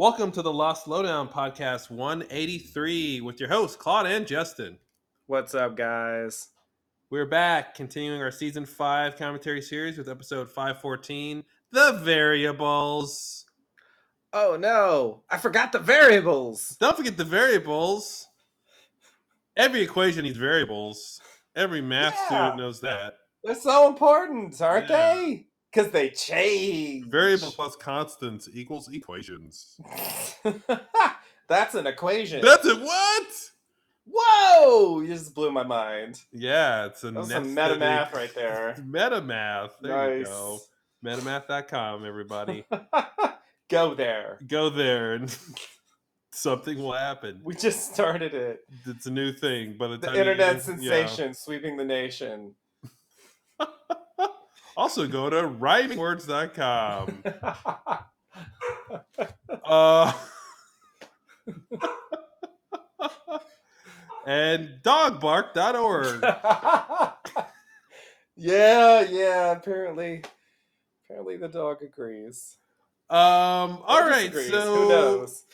Welcome to the Lost Lowdown podcast 183 with your hosts, Claude and Justin. What's up, guys? We're back continuing our season five commentary series with episode 514 The Variables. Oh no, I forgot the variables. Don't forget the variables. Every equation needs variables. Every math Yeah. student knows that. They're so important, aren't Yeah. they? Because they change. Variable plus constants equals equations. That's an equation. That's it. What? Whoa! You just blew my mind. Yeah, it's a That some meta math right there. Meta math. There you nice. go. Metamath.com, everybody. Go there. Go there and something will happen. We just started it. It's a new thing. By the The you internet get- sensation sweeping the nation. Also go to rhymingwords.com. Uh and dogbark.org. yeah, yeah. Apparently, apparently the dog agrees. Um all right, disagrees, so who knows?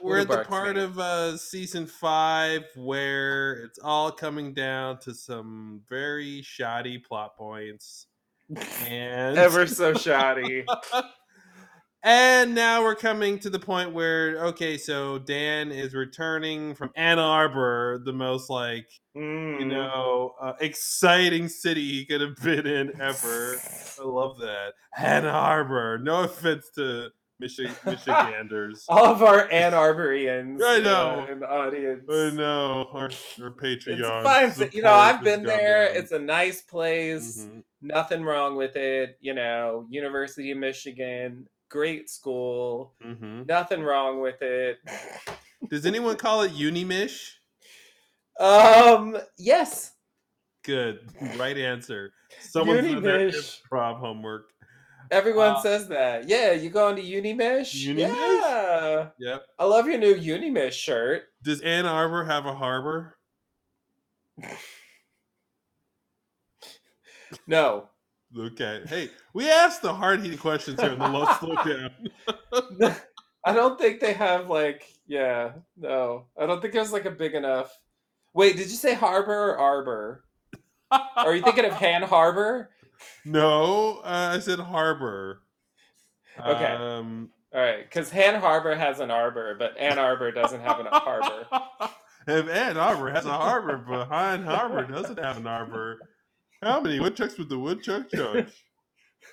we're at the part me? of uh season five where it's all coming down to some very shoddy plot points and Ever so shoddy. and now we're coming to the point where okay so dan is returning from ann arbor the most like you Mm. know uh, exciting city he could have been in ever i love that ann arbor no offense to Michi- michiganders All of our Ann Arborians I know. uh, in the audience. I know our, our Patreon. fine. ci- You know, I've been there. down. It's a nice place. Mhm. Nothing wrong with it. You know, University of Michigan, great school. Mhm. Nothing wrong with it. Does anyone call it Unimish? Um, yes. Good, right answer. Someone's done their improv homework. Everyone Uh, says that. Yeah, you going to Unimish? Unimish? Yeah. Yep. I love your new Unimish shirt. Does Ann Arbor have a harbor? No. Okay. Hey, we asked the hard hitting questions here in the low slow down. I don't think they have like yeah, no. I don't think there's like a big enough Wait, did you say harbor or arbor? Are you thinking of Han Harbor? no, uh, I said harbor. Okay. Um, All right, because Han Harbor has an arbor, but Ann Arbor doesn't have an harbor. if Ann Arbor has a harbor, but Ann Harbor doesn't have an arbor, how many woodchucks would the woodchuck judge?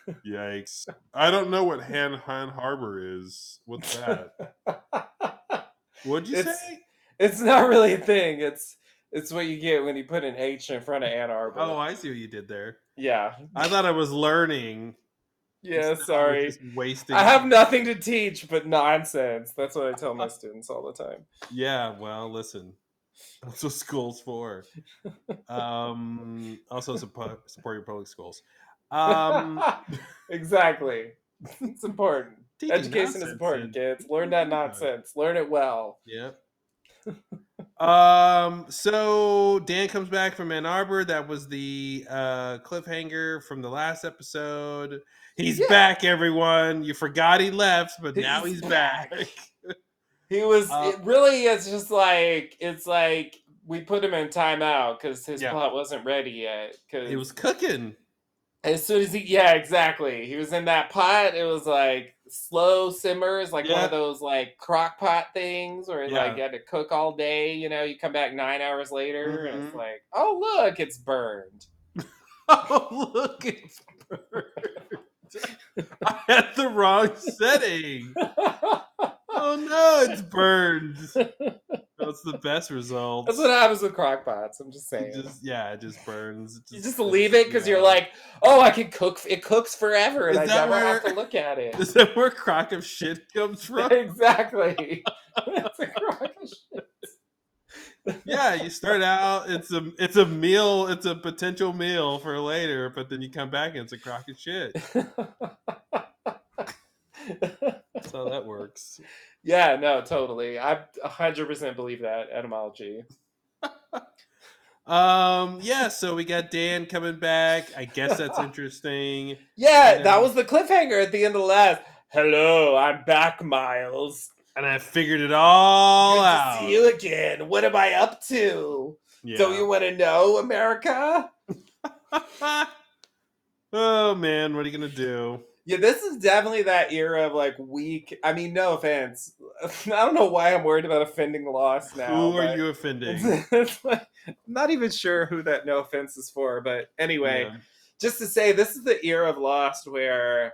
Yikes! I don't know what Han Han Harbor is. What's that? What'd you It's- say? It's not really a thing. It's it's what you get when you put an H in front of Ann Arbor. Oh, I see what you did there. yeah. I thought I was learning. Yeah, sorry. just wasting. I have nothing to teach but nonsense. That's what I tell my students all the time. Yeah, well, listen. That's what school's for. Um, also support, support your public schools. Um, exactly. It's important. teaching Education is important, kids. Learn that nonsense. Learn it well. Yep. um. So Dan comes back from Ann Arbor. That was the uh, cliffhanger from the last episode. He's Yeah. back, everyone. You forgot he left, but now He's he's back. back. He was Uh, it really It's just like it's like we put him in timeout because his Yeah. plot wasn't ready yet. Because he was cooking. as soon as he yeah exactly he was in that pot. It was like slow simmers, like one of those like crock pot things where Yeah. like you had to cook all day. You know, you come back nine hours later and Mhm. it's like, oh look, it's burned. Oh, look, it's burned. I had the wrong setting. Oh no, it's burned. That's the best result. That's what happens with crock pots. I'm just It saying. just yeah, it just burns. It you just leave it because you're like, oh, I can cook. It cooks forever, and Is I never have to look at it. Is that where crock of shit comes from? exactly. it's a crock of shit. yeah, you start out. It's a it's a meal. It's a potential meal for later, but then you come back and it's a crock of shit. That's how that works. yeah, no, totally. I 100% believe that etymology. Um, yeah. So we got Dan coming back. I guess that's interesting. Yeah, Yeah. that was the cliffhanger at the end of the last. Hello, I'm back, Miles. and I figured it all Good to out. see you again. What am I up to? Yeah. Don't you want to know, America? oh man, what are you gonna do? Yeah, this is definitely that era of like weak. I mean, no offense. I don't know why I'm worried about offending Lost now. Who are you offending? It's like- I'm not even sure who that no offense is for, but anyway, Yeah. just to say, this is the era of Lost where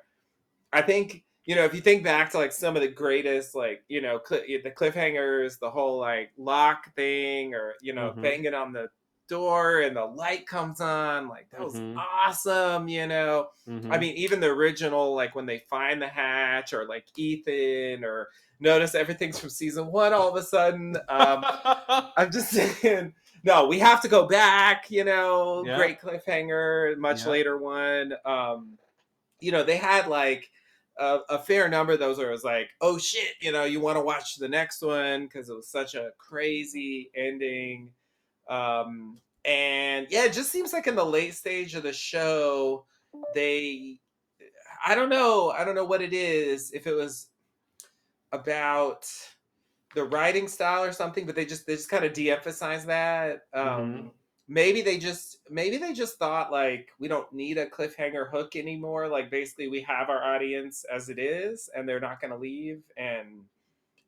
I think you know if you think back to like some of the greatest like you know cl- the cliffhangers, the whole like lock thing, or you know Mhm. banging on the door and the light comes on, like that was Mhm. awesome, you know. I Mhm. mean, even the original, like when they find the hatch, or like Ethan, or notice everything's from season one all of a sudden. Um, I'm just saying, no, we have to go back. You know, Yeah. great cliffhanger, much Yeah. later one. Um, you know, they had like a, a fair number of those where it was like, oh shit, you know, you want to watch the next one because it was such a crazy ending. Um, and yeah, it just seems like in the late stage of the show, they, I don't know, I don't know what it is. If it was about the writing style or something, but they just they just kind of de-emphasize that. Um, Mhm. Maybe they just maybe they just thought like we don't need a cliffhanger hook anymore. Like basically we have our audience as it is, and they're not going to leave, and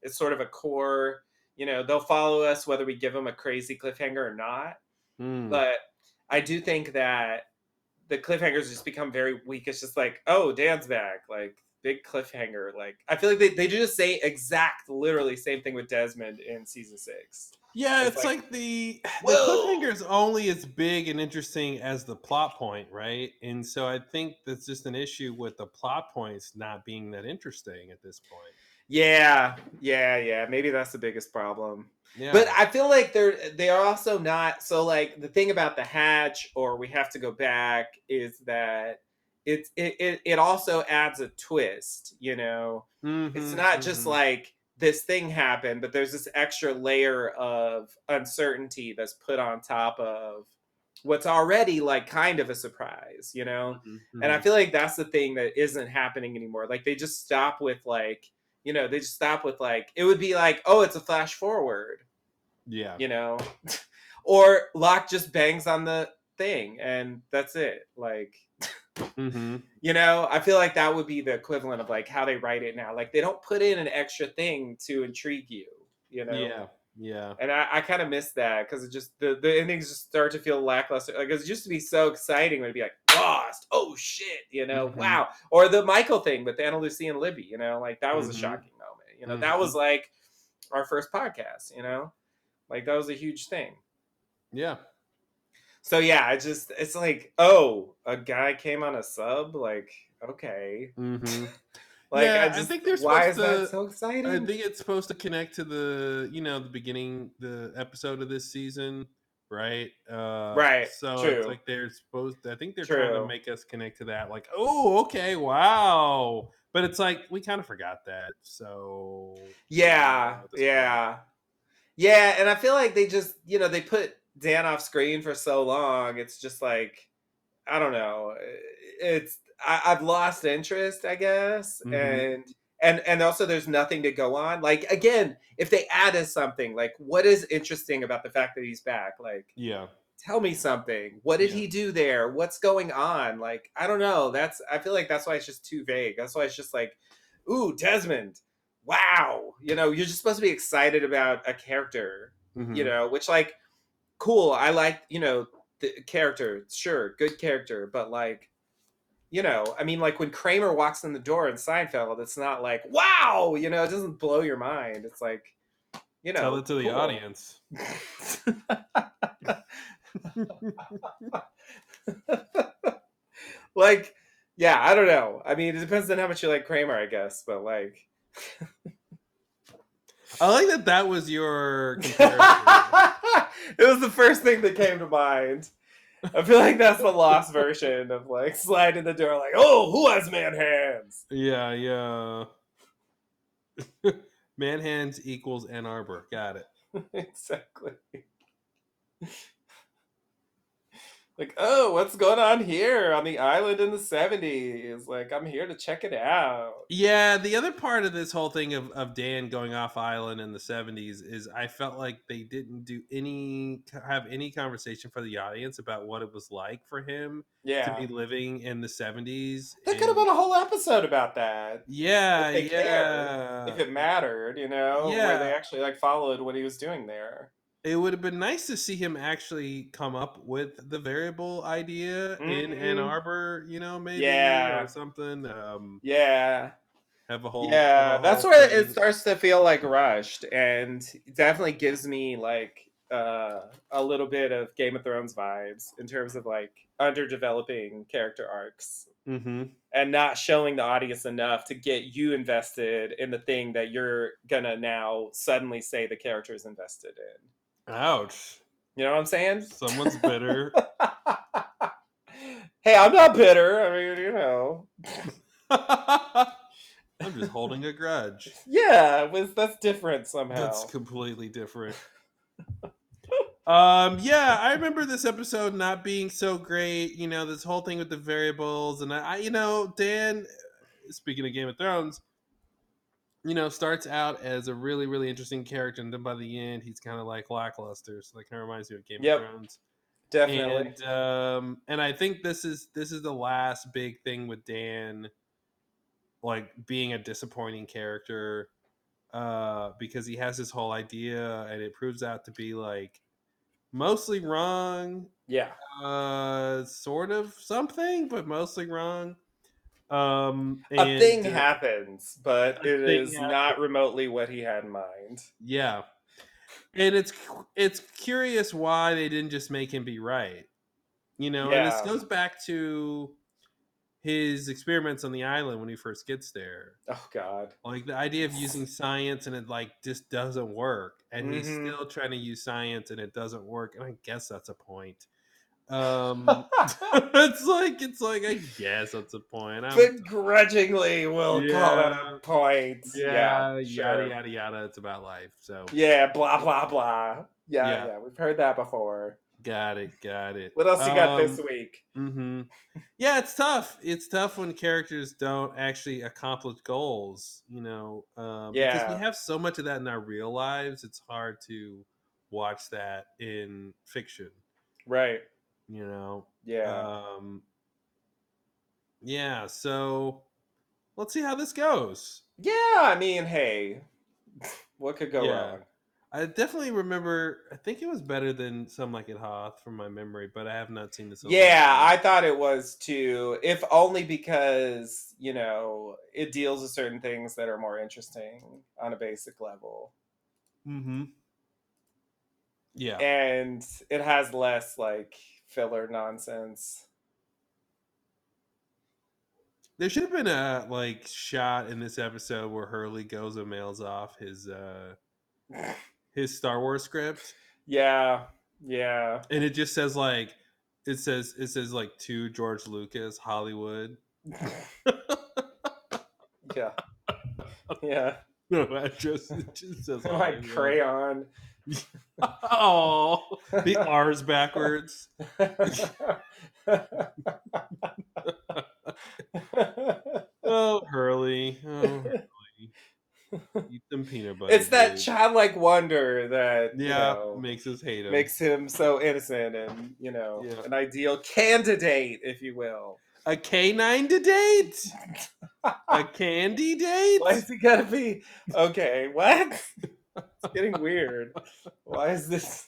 it's sort of a core. You know, they'll follow us whether we give them a crazy cliffhanger or not. Mm. But I do think that the cliffhangers just become very weak. It's just like, oh, Dan's back, like big cliffhanger. Like I feel like they, they do the same exact, literally same thing with Desmond in season six. Yeah, It's it's like, like, the the whoa. cliffhanger is only as big and interesting as the plot point, right? And so I think that's just an issue with the plot points not being that interesting at this point. Yeah, yeah, yeah. Maybe that's the biggest problem. Yeah, But I feel like they're they are also not so like the thing about the hatch or we have to go back is that it's it, it, it also adds a twist, you know. it's Mhm, not just mhm. like this thing happened, but there's this extra layer of uncertainty that's put on top of what's already like kind of a surprise, you know? Mhm, And I mhm. feel like that's the thing that isn't happening anymore. Like they just stop with like, you know, they just stop with like it would be like, oh, it's a flash forward, yeah, you know? or Locke just bangs on the thing and that's it. Like hmm you know, I feel like that would be the equivalent of like how they write it now. Like they don't put in an extra thing to intrigue you, you know. yeah, yeah. And I, I kind of miss that because it just the, the endings just start to feel lackluster. Like it used to be so exciting when it'd be like lost, oh shit, you know, Mhm. wow. Or the Michael thing with Ana Lucia and Libby, you know, like that was Mhm. a shocking moment. You know, that was like our first podcast, you know, like that was a huge thing. Yeah. So yeah, I just it's like, oh, a guy came on a sub, like okay. Like Yeah, I I think they're why is supposed that to- so exciting? I think it's supposed to connect to the you know the beginning the episode of this season, right? Uh, Right, So true. it's like they're supposed. I think they're trying to make us connect to that. Like, oh, okay, wow. But it's like we kind of forgot that. So yeah, this point. yeah. Yeah, and I feel like they just, you know, they put Dan off screen for so long. It's just like I don't know. It's I, I've lost interest, I guess. Mhm. And and and also there's nothing to go on. Like again, if they add added something, like what is interesting about the fact that he's back? Like yeah, tell me something. What did Yeah. he do there? What's going on? Like, I don't know. That's I feel like that's why it's just too vague. That's why it's just like, ooh, Desmond. Wow. You know, you're just supposed to be excited about a character, Mhm. you know, which like cool. I like, you know, the character, sure, good character, but like you know, I mean, like when Kramer walks in the door in Seinfeld, it's not like, wow, you know, it doesn't blow your mind. It's like, you know, tell it to the cool. audience. like, yeah, I don't know. I mean, it depends on how much you like Kramer, I guess. But like, I like that. That was your it was the first thing that came to mind. I feel like that's the lost version of like sliding the door, like, oh, who has man hands? yeah, yeah. Man hands equals Ann Arbor. Got it. exactly. Like, oh, what's going on here on the island in the 70s? Like, I'm here to check it out. Yeah, the other part of this whole thing of, of Dan going off island in the 70s is I felt like they didn't do any have any conversation for the audience about what it was like for him Yeah. to be living in the 70s. There could have been a whole episode about that. Yeah, if they cared, yeah. if it mattered, you know, where Yeah. they actually like followed what he was doing there. It would have been nice to see him actually come up with the variable idea in Ann Mhm. Arbor, you know, maybe Yeah. or something. Um, Yeah. have a whole yeah, a that's where it starts to feel like rushed and definitely gives me like uh, a little bit of Game of Thrones vibes in terms of like underdeveloping character arcs Mhm. and not showing the audience enough to get you invested in the thing that you're gonna now suddenly say the character is invested in. Ouch! You know what I'm saying? Someone's bitter. hey, I'm not bitter. I mean, you know. I'm just holding a grudge. Yeah, was that's different somehow. That's completely different. um, yeah, I remember this episode not being so great. You know, this whole thing with the variables, and I, I you know, Dan. Speaking of Game of Thrones, you know, starts out as a really, really interesting character, and then by the end, he's kind of like lackluster. So that kind of reminds me of Game Yep. of Thrones. Definitely. And um, and I think this is this is the last big thing with Dan, like being a disappointing character, uh, because he has this whole idea and it proves out to be like mostly wrong, yeah. uh, sort of something, but mostly wrong. Um, A thing happens, but it is is not remotely what he had in mind. Yeah. And it's it's curious why they didn't just make him be right. You know, and this goes back to his experiments on the island when he first gets there. Oh God. Like the idea of using science and it like just doesn't work. And he's Mhm. still trying to use science and it doesn't work. And I guess that's a point. Um it's like it's like I guess that's a point. I'm, Begrudgingly, we'll call it a point. yeah, Yeah, yada sure. yada yada. It's about life. So Yeah, blah blah blah. Yeah, Yeah. yeah, we've heard that before. got it, got it. What else you got this Um, week? hmm Yeah, it's tough. It's tough when characters don't actually accomplish goals. You know, um, because Yeah. we have so much of that in our real lives. It's hard to watch that in fiction. Right. You know. Yeah. Um, yeah. So let's see how this goes. yeah, I mean, hey. What could go Yeah. wrong? I definitely remember. I think it was better than Some Like It Hot from my memory, but I have not seen this. Yeah, I thought it was too, if only because, you know, it deals with certain things that are more interesting on a basic level. Mm-hmm. Yeah. And it has less like filler nonsense. There should have been a like shot in this episode where Hurley goes and mails off his uh his Star Wars script, Yeah, yeah. and it just says like it says it says like to George Lucas Hollywood. yeah. Yeah. No address. It just says like Hollywood. crayon. Oh, the R's backwards. Oh, Hurley. Oh, Hurley. Eat some peanut butter. it's that dude. childlike wonder that you Yeah, know, makes us hate him. makes him so innocent and you know Yeah. an ideal candidate, if you will. a canine to date. a candy date. Why is he gotta be okay? What? It's getting weird. Why is this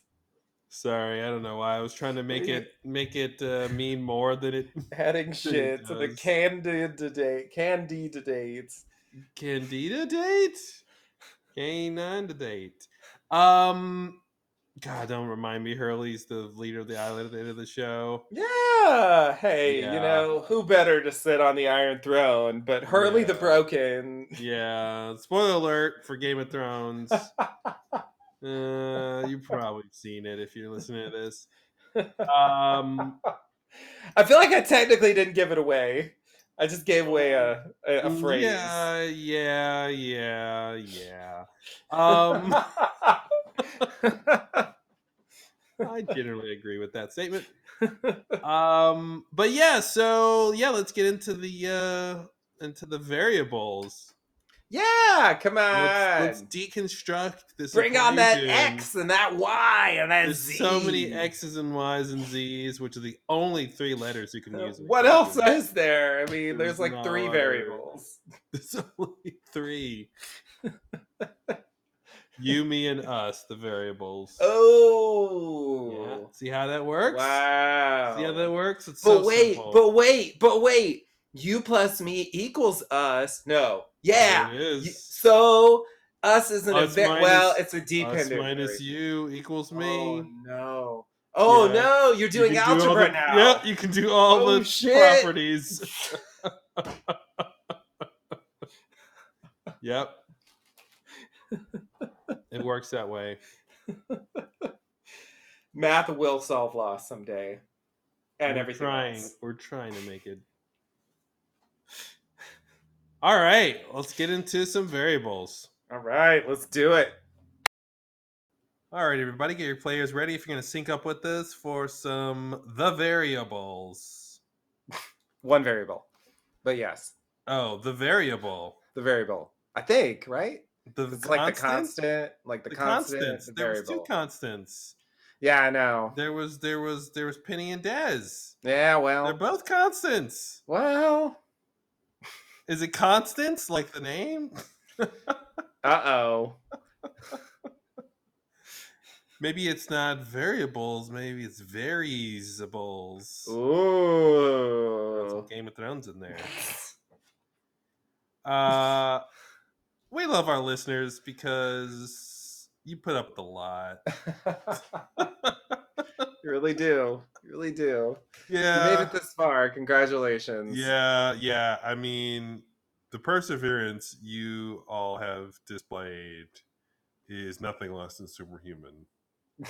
Sorry, I don't know why. I was trying to make it make it uh, mean more than it adding shit to the candida date. Candida dates. Candida date. Canine to date. Um, God, don't remind me. Hurley's the leader of the island at the end of the show. Yeah. Hey, Yeah. you know who better to sit on the Iron Throne but Hurley the Broken? Yeah. Spoiler alert for Game of Thrones. Uh, you've probably seen it if you're listening to this. Um, I feel like I technically didn't give it away. I just gave away a a, a phrase. Yeah, yeah, yeah, yeah. Um, I generally agree with that statement. Um, but yeah, so yeah, let's get into the uh into the variables. yeah, come on. Let's, let's deconstruct this. Bring on that. X and that Y and that There's Z. so many X's and Y's and Z's, which are the only three letters you can Uh, use. What else equation. is there? I mean, there's There's like three variables. There's only three. you, me, and us, the variables. Oh. Yeah. See how that works? Wow. See how that works? It's But so wait, simple. but wait, but wait. You plus me equals us. No. Yeah. There it Y- So us is an Us minus- well, it's a Us dependent. minus variable. you equals me. Oh no. Oh Yeah. no, you're You doing do algebra the- now. Yeah, you can do all Oh, the shit. properties. yep. It works that way. Math will solve Lost someday. And we're everything trying. else. We're trying to make it. All right, let's get into some variables. All right, let's do it. All right, everybody, get your players ready if you're going to sync up with us for some the variables. One variable. But yes, Oh, the variable. the variable. I think, right? The It's like the constant, like the, The constant, constants. the There was two constants. yeah, I know. There was there was there was Penny and Dez. Yeah, well, They're both constants. well. Is it constants like the name? Uh oh. Maybe it's not variables. Maybe it's variables. Ooh. Game of Thrones in there. Uh, we love our listeners because you put up with a lot. you really do. You really do. Yeah. You made it this far. Congratulations. yeah, yeah. I mean, the perseverance you all have displayed is nothing less than superhuman.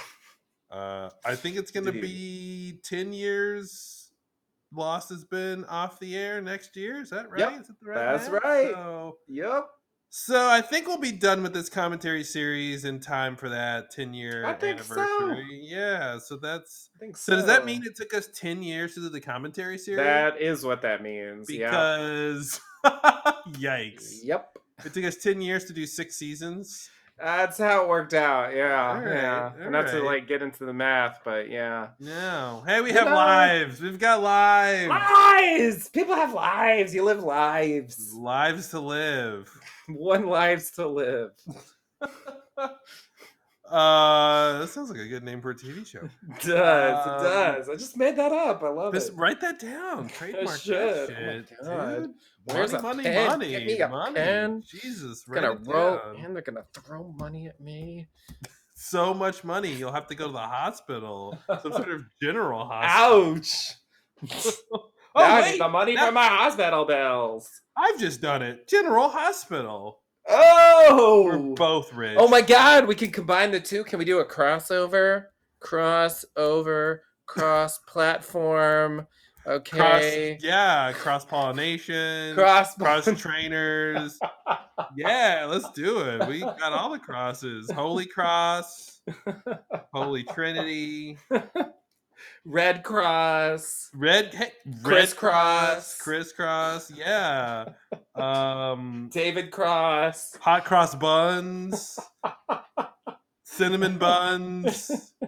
Uh, I think it's going to be ten years. Lost has been off the air next year. Is that right? Yep, Is that the right that's right. So, Yep. So I think we'll be done with this commentary series in time for that ten year I think so. anniversary. Yeah. So that's I think so. so. Does that mean it took us ten years to do the commentary series? that is what that means? yeah. because yikes! Yep. It took us ten years to do six seasons. That's how it worked out. Yeah. All right, yeah. Not to like get into the math, but yeah. No. Hey, we have lives. We've got lives. Lives. People have lives. You live lives. Lives to live. One lives to live. Uh, that sounds like a good name for a TV show. It does. Um, it does. I just made that up. I love Just it. write that down. Trademark that Oh shit, God. dude. Where's money, money, pen? money, Get me a money. pen. Jesus, write gonna roll and they're gonna throw money at me. So much money, you'll have to go to the hospital, some sort of general hospital. Ouch! Oh now wait, the money now- for my hospital bills. I've just done it. General hospital. Oh! We're both rich. Oh my god, we can combine the two. Can we do a crossover? Crossover, cross platform. Cross, Okay. yeah, cross pollination, Cross, cross trainers. Yeah, let's do it. We got all the crosses. Holy Cross, Holy Trinity, Red Cross. Red, hey, Crisscross. crisscross. Yeah. Um, David Cross. hot cross buns, cinnamon buns.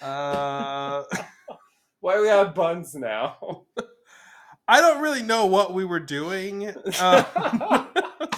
Uh, Why we have buns now? I don't really know what we were doing. Um,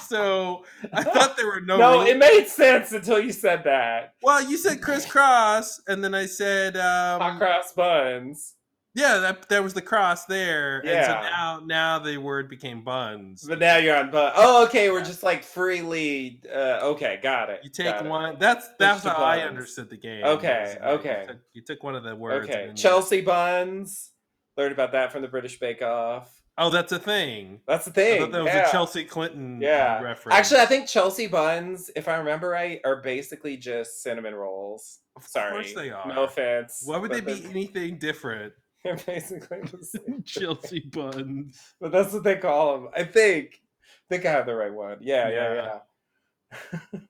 so I thought there were no. no, rules. it made sense until you said that. Well, you said crisscross, and then I said, Hot um, cross buns. Yeah, that there was the cross there, and so now now the word became buns. But now you're on bun. Oh, okay. We're just like freely. Uh, okay, got it. You take got it. one. That's that's how I understood the game. Okay, was, okay. You took, you took one of the words. Okay, then you- Chelsea buns. Learned about that from the British Bake Off. Oh, that's a thing. That's I thing. that was yeah. a Chelsea Clinton Yeah. reference. Actually, I think Chelsea buns, if I remember right, are basically just cinnamon rolls. of Sorry, course they are. no offense. Why would they be anything different? They're basically the same. Chelsea buns. But that's what they call them. I think. I think I have the right one. Yeah, yeah, Yeah.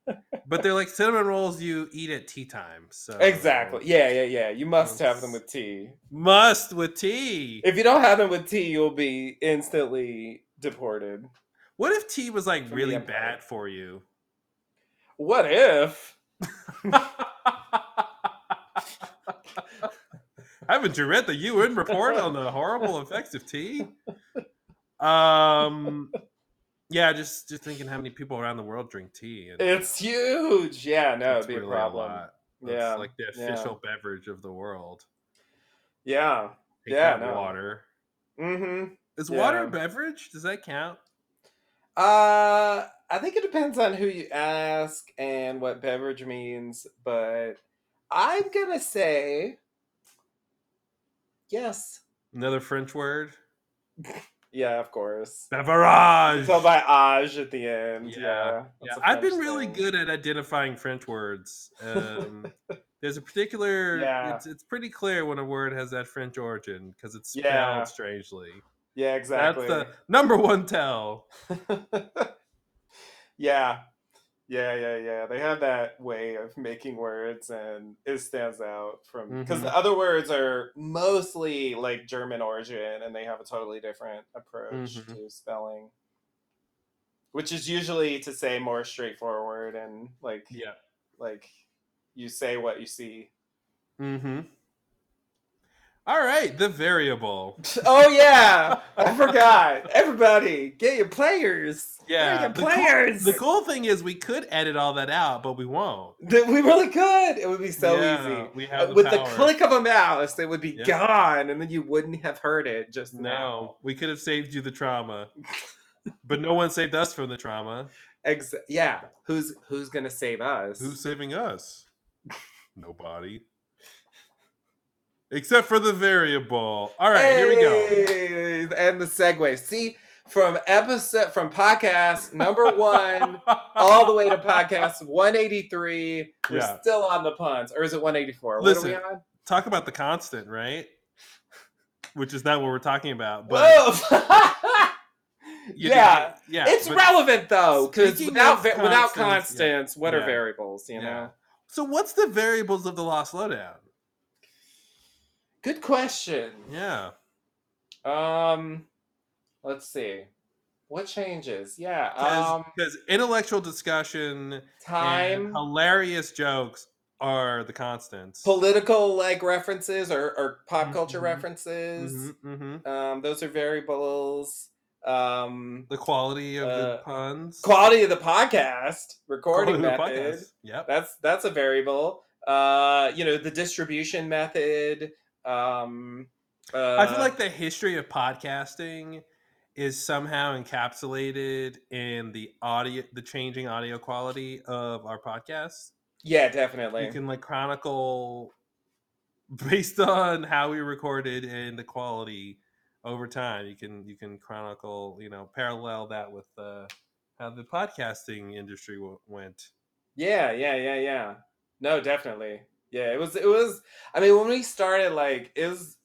yeah. but they're like cinnamon rolls you eat at tea time. So Exactly. Yeah, yeah, yeah. You must have them with tea. Must with tea. If you don't have them with tea, you'll be instantly deported. What if tea was like really bad for you? What if? Haven't you read the UN report on the horrible effects of tea? Um, yeah, just just thinking how many people around the world drink tea. And It's huge. Yeah, no, it'd be a really problem. lot. It's Yeah, like the yeah. official beverage of the world. Yeah. Take Yeah, no. water. Mm-hmm. Is water a beverage? Does that count? Uh, I think it depends on who you ask and what beverage means, but I'm gonna say yes. Another French word? Yeah, of course. Beverage. So by age at the end. Yeah, Yeah. Yeah, that's a I've been really thing. good at identifying French words. Um, there's a particular. Yeah. It's it's pretty clear when a word has that French origin because it's spelled Yeah. strangely. Yeah, exactly. That's the number one tell. yeah. Yeah, yeah, yeah. They have that way of making words and it stands out from because Mhm. the other words are mostly like German origin and they have a totally different approach Mhm. to spelling. Which is usually to say more straightforward and like Yeah. like you say what you see. Mm-hmm. All right, the variable. Oh yeah, I forgot. Everybody, get your players. Yeah, get the cool- players. The cool thing is we could edit all that out, but we won't. We really could. It would be so Yeah, easy. We Uh, have the With power. the click of a mouse, it would be Yeah. gone, and then you wouldn't have heard it just No, now. we could have saved you the trauma, but no one saved us from the trauma. Ex- yeah, who's who's gonna save us? Who's saving us? Nobody. Except for the variable. All right, here we go. And the segue. See, from episode from podcast number one all the way to podcast 183, we're Yeah. still on the puns, or is it 184? What are we on? Talk about the constant, right? Which is not what we're talking about. But yeah, did- yeah. it's relevant though, because without without constants, yeah. what are Yeah. variables? You know. So what's the variables of the lost lowdown? Good question. Yeah. Um, let's see. What changes? Yeah. Um, Because intellectual discussion and time, hilarious jokes are the constants. political like references or, or pop Mhm, culture mhm, references. Mhm, mhm. Um, those are variables. Um, The quality of the Uh, puns. quality of the podcast, recording Quality method. podcast. Yep. That's that's a variable. Uh, you know, the distribution method. Um, uh, I feel like the history of podcasting is somehow encapsulated in the audio, the changing audio quality of our podcasts. yeah, definitely. You can like chronicle based on how we recorded and the quality over time. You can you can chronicle, you know, parallel that with uh, how the podcasting industry w- went. Yeah, yeah, yeah, yeah. No, definitely. Yeah, it was. It was. I mean, when we started, like, it was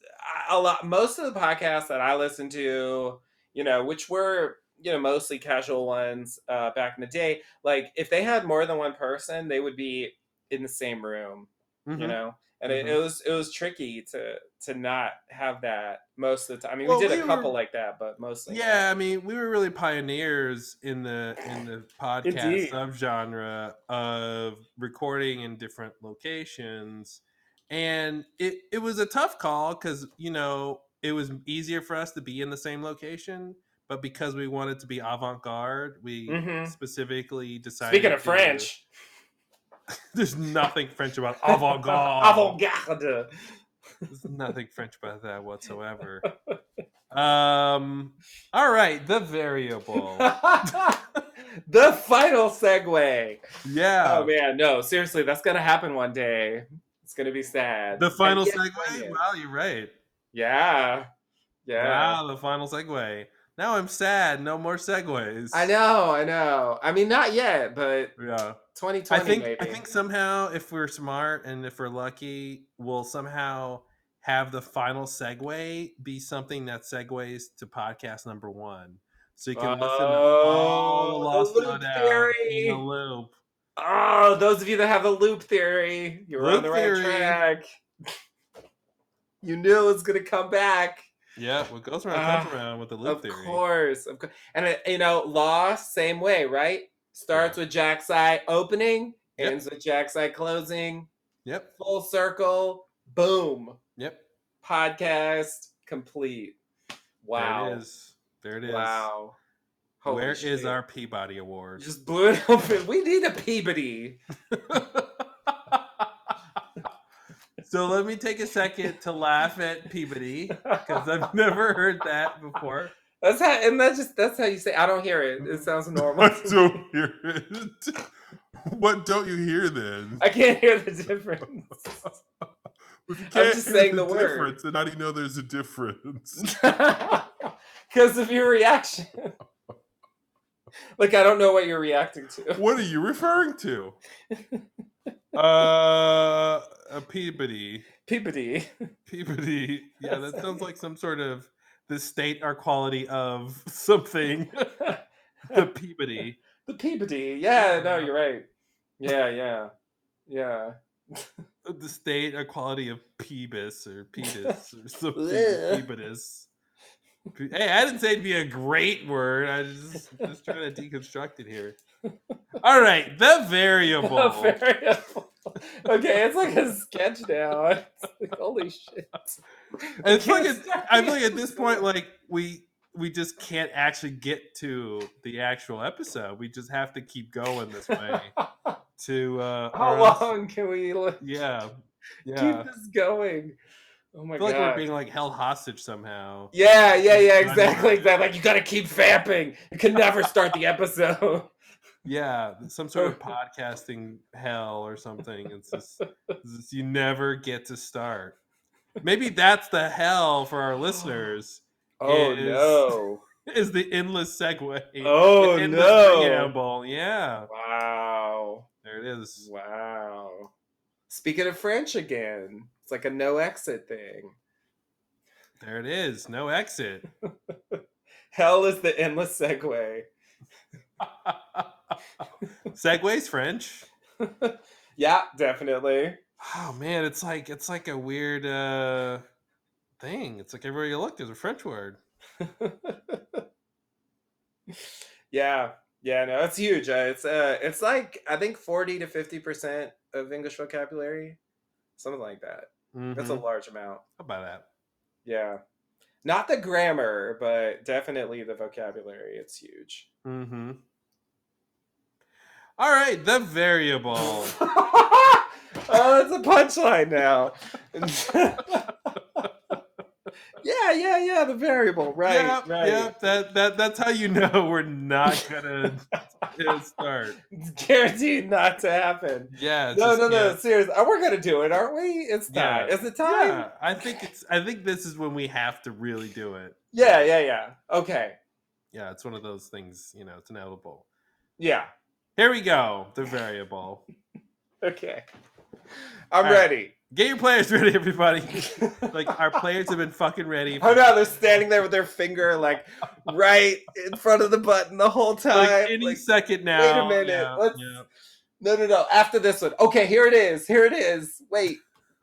a lot. Most of the podcasts that I listened to, you know, which were you know mostly casual ones uh, back in the day, like if they had more than one person, they would be in the same room. You Mhm. know, and it, it Mhm. was it was tricky to to not have that most of the time. I mean, Well, we did we a couple were- like that, but mostly. not. Yeah, I mean, we were really pioneers in the in the podcast subgenre of recording in different locations, and it it was a tough call because you know it was easier for us to be in the same location, but because we wanted to be avant garde, we Mhm. specifically decided. Speaking of French, there's nothing French about avant garde. avant garde. There's nothing French about that whatsoever. Um. All right, the variable. the final segue. Yeah. Oh man, no, seriously, that's gonna happen one day. It's gonna be sad. The final segue. Wow, you're right. Yeah, yeah. Wow, the final segue. Now I'm sad. No more segues. I know, I know. I mean, not yet, but Yeah. 2020 I think maybe. I think somehow if we're smart and if we're lucky, we'll somehow have the final segue be something that segues to podcast number one. So you can listen to all the Oh, lost the loop theory. in the loop. Oh, those of you that have the loop theory, you were on Loop the right track. You knew it was gonna come back. Yeah, what goes around Ah, comes around with the loop of theory. course, of course. And uh, you know, Law, same way, right? Starts with Jack's Eye opening, Yep. ends with Jack's Eye closing. Yep. Full circle, boom. Yep. Podcast complete. Wow. There it is. There it is. Wow. Holy Where is shit. our Peabody Award? Just blew it open. We need a Peabody. so let me take a second to laugh at Peabody because I've never heard that before. That's how, and that's just that's how you say. I don't hear it. It sounds normal. I don't hear it. What don't you hear then? I can't hear the difference. If you I'm can't just hear saying the word. difference, then how do you know there's a difference? Because of your reaction. like I don't know what you're reacting to. What are you referring to? Uh, a Peabody. Peabody. Peabody. Yeah, that sounds like some sort of the state or quality of something. the Peabody. the Peabody. Yeah, no, you're right. Yeah, yeah. Yeah. Uh, the state or quality of Peebus or Petus or something. Ugh. Hey, I didn't say it'd be a great word. I was just, just trying to deconstruct it here. All right, the variable. Variable. okay, it's like a sketch now. It's like, holy shit. And it's like at- I feel like at this point, like we we just can't actually get to the actual episode. We just have to keep going this way to uh How or else- long can we li- Yeah. Yeah. keep this going? Oh my I feel god. like we're being like held hostage somehow. yeah, yeah, yeah, exactly. around. Exactly. Like you gotta keep vamping. You can never start the episode. Yeah, some sort of podcasting hell or something. It's just, it's just you never get to start. Maybe that's the hell for our listeners. Oh Is- no. Is the endless segue. Oh endless no. preamble. Yeah, Wow. there it is. Wow. Speaking of French again, it's like a no exit thing. There it is. No exit. Hell is the endless segue. Segue's French. yeah, definitely. Oh man, it's like it's like a weird uh thing. It's like everywhere you look, there's a French word. yeah, yeah, no, it's huge. Uh, it's uh, it's like I think forty to fifty percent of English vocabulary, something like that. That's a Mhm. large amount. How about that? Yeah, not the grammar, but definitely the vocabulary. It's huge. Mm-hmm. All right, the variable. oh, it's a punchline now. yeah, yeah, yeah. The variable, right, yep, right. yep. That that that's how you know we're not gonna start. It's guaranteed not to happen. Yeah. No, just- no, no. yeah. Seriously, Uh, we're gonna do it, aren't we? It's time. Yeah. Is it time? Yeah, I think it's. I think this is when we have to really do it. Yeah, yeah, yeah. Okay. Yeah, it's one of those things. You know, it's inevitable. Yeah. Here we go. The variable. Okay. I'm All right. ready. Get your players ready, everybody. like our players have been fucking ready. Oh no, they're standing there with their finger like right in front of the button the whole time. like any like, second now. Wait a minute, Yeah, let's- yeah. no, no, no. After this one. Okay, here it is. Here it is. Wait,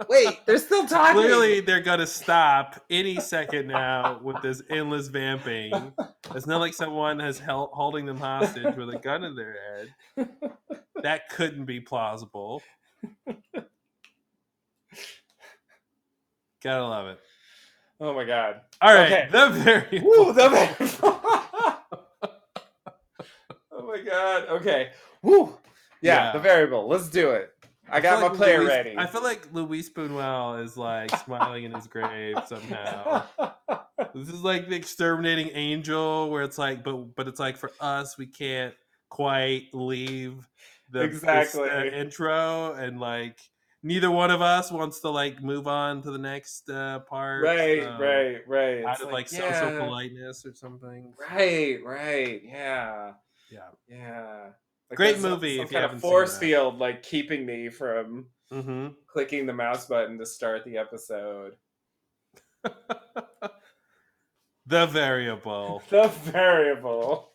wait. They're still talking. Clearly, they're gonna stop any second now with this endless vamping. It's not like someone has held holding them hostage with a gun in their head. That couldn't be plausible. Gotta love it. Oh my god. All right, Okay. the variable. Woo, the oh my god. Okay. Woo. Yeah, Yeah. the variable. Let's do it. I feel got my like player Luis- ready. I feel like Luis Buñuel is like smiling in his grave somehow. This is like the exterminating angel, where it's like, but but it's like for us, we can't quite leave the this, Exactly. uh, intro, and like neither one of us wants to like move on to the next uh, part. right, so right, right. Out It's of like, yeah, social politeness or something. Right, right. Yeah. Yeah. Yeah. Like Great some- movie Some if you kind of force field like keeping me from Mm-hmm. clicking the mouse button to start the episode. the variable. The variable.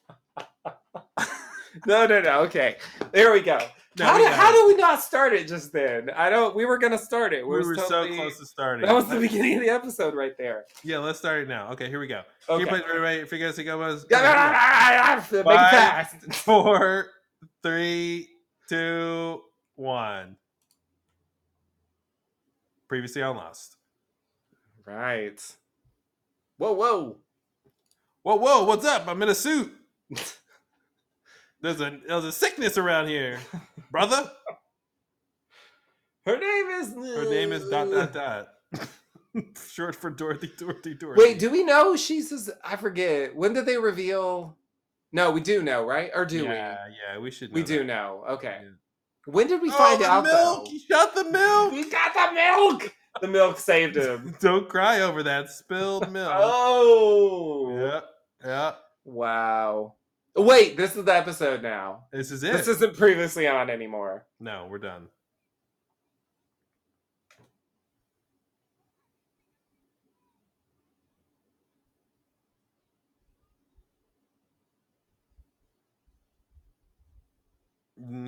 no, no, no. Okay. There we go. No, how we did how did we not start it just then? I don't. We were gonna start it. we was were totally- so close to starting. That was the beginning of the episode right there. Yeah, let's start it now. Okay, here we go. Okay. You play right away. Figure out go was Make it fast. four, three, two, one. Previously on Lost. Right. Whoa, whoa. Whoa, whoa, what's up? I'm in a suit. There's a there's a sickness around here, brother. Her name is. Her name is dot dot dot. Short for Dorothy, Dorothy, Dorothy. Wait, do we know she's? I forget. When did they reveal? No, we do know, right? Or do we? yeah, yeah, we should. we? We know do that. know. Okay. Yeah. When did we Oh, find the out? milk! Though? You shot the milk. We got the milk. The milk saved him. Don't cry over that spilled milk. oh. Yeah, yeah. Wow. Wait, this is the episode now. This is it. This isn't previously on anymore. no, we're done.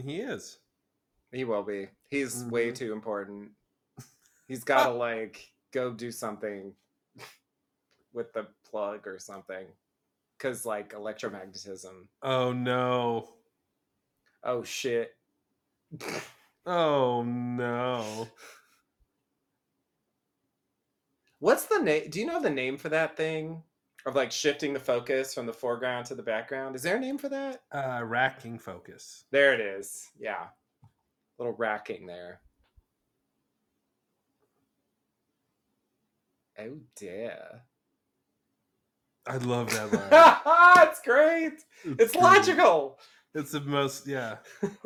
He is. He will be. He's way Mhm. too important. He's got to like go do something with the plug or something. Cuz like electromagnetism. Oh no. Oh shit. Oh no. What's the name? Do you know the name for that thing? Of like shifting the focus from the foreground to the background? Is there a name for that? Uh, racking focus. There it is. Yeah. Little racking there. Oh dear. I love that line. it's great. It's great. logical. It's the most, yeah.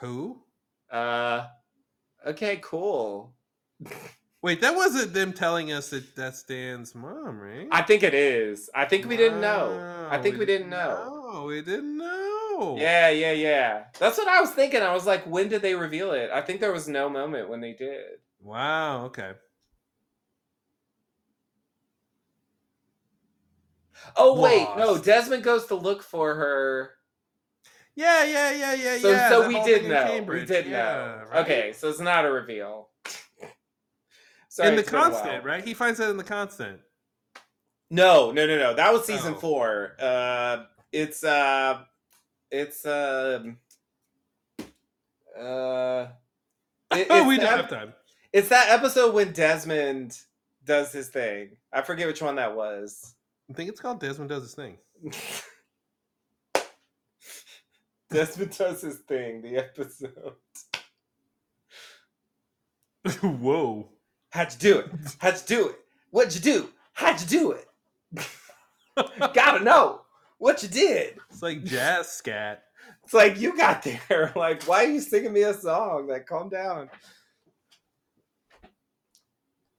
Who? Uh okay, cool. Wait, that wasn't them telling us that that's Dan's mom, right? I think it is. I think we didn't know. I think we didn't know. No, we didn't know. Yeah, yeah, yeah. That's what I was thinking. I was like, when did they reveal it? I think there was no moment when they did. Wow. Okay. Oh wait, no. Desmond goes to look for her. Yeah, yeah, yeah, yeah, So, yeah. so we did know. We did Yeah, know. right. Okay, so it's not a reveal. Sorry, in the it's been a while. constant, right? He finds that in the constant. No, no, no, no. That was season Oh. four. Uh, it's uh, it's um, uh, it- oh, we that- have time. It's that episode when Desmond does his thing. I forget which one that was. I think it's called Desmond Does His Thing. Desmond does his thing. The episode. Whoa. How'd you do it? How'd you do it? What'd you do? How'd you do it? Gotta know what you did. It's like jazz scat. It's like you got there. Like, why are you singing me a song? Like, calm down.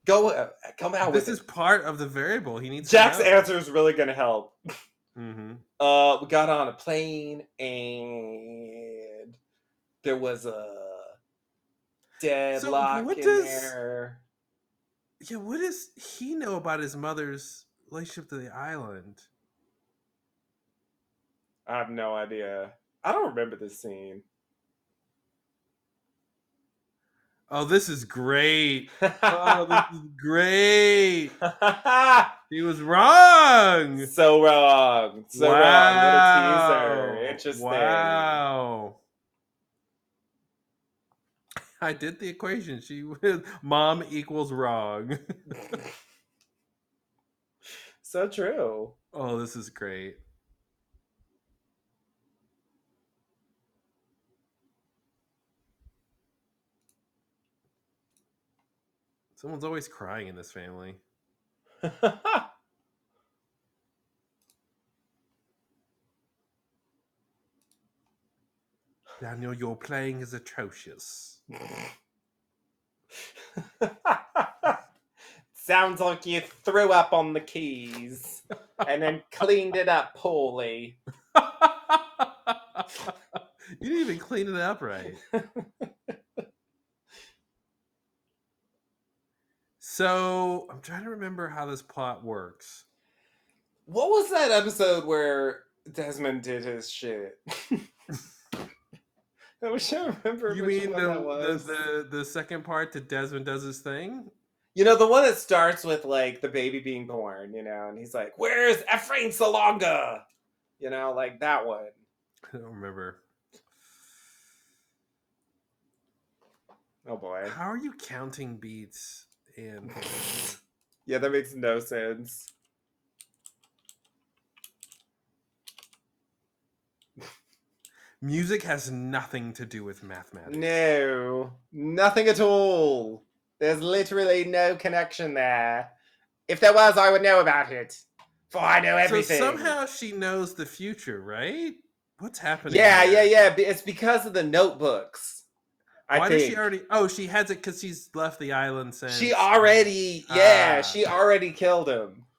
Go, uh, come out This with is it. part of the variable. He needs Jack's to know. answer is really gonna help. Mm-hmm. Uh, we got on a plane and there was a deadlock what in does- there. Yeah, what does he know about his mother's relationship to the island? I have no idea. I don't remember this scene. Oh, this is great. Oh, this is great. He was wrong. so wrong. So wrong. What a teaser. Interesting. Wow. I did the equation. She was mom equals wrong. So true. oh, this is great. Someone's always crying in this family. Daniel, your playing is atrocious. Sounds like you threw up on the keys and then cleaned it up poorly. you didn't even clean it up right. so I'm trying to remember how this plot works. What was that episode where Desmond did his shit. I wish I remember. You mean the, the was. the the second part that Desmond does his thing? You know, the one that starts with like the baby being born, you know, and he's like, Where's Ephraim Salonga? You know, like that one. I don't remember. Oh boy. How are you counting beats and Yeah, that makes no sense. Music has nothing to do with mathematics? No, nothing at all. There's literally no connection there. If there was, I would know about it. For I know everything. So somehow she knows the future, right? What's happening? Yeah, here? yeah, yeah. It's because of the notebooks. I Why think does she already? Oh, she has it because she's left the island since. She already, yeah, Ah. she already killed him.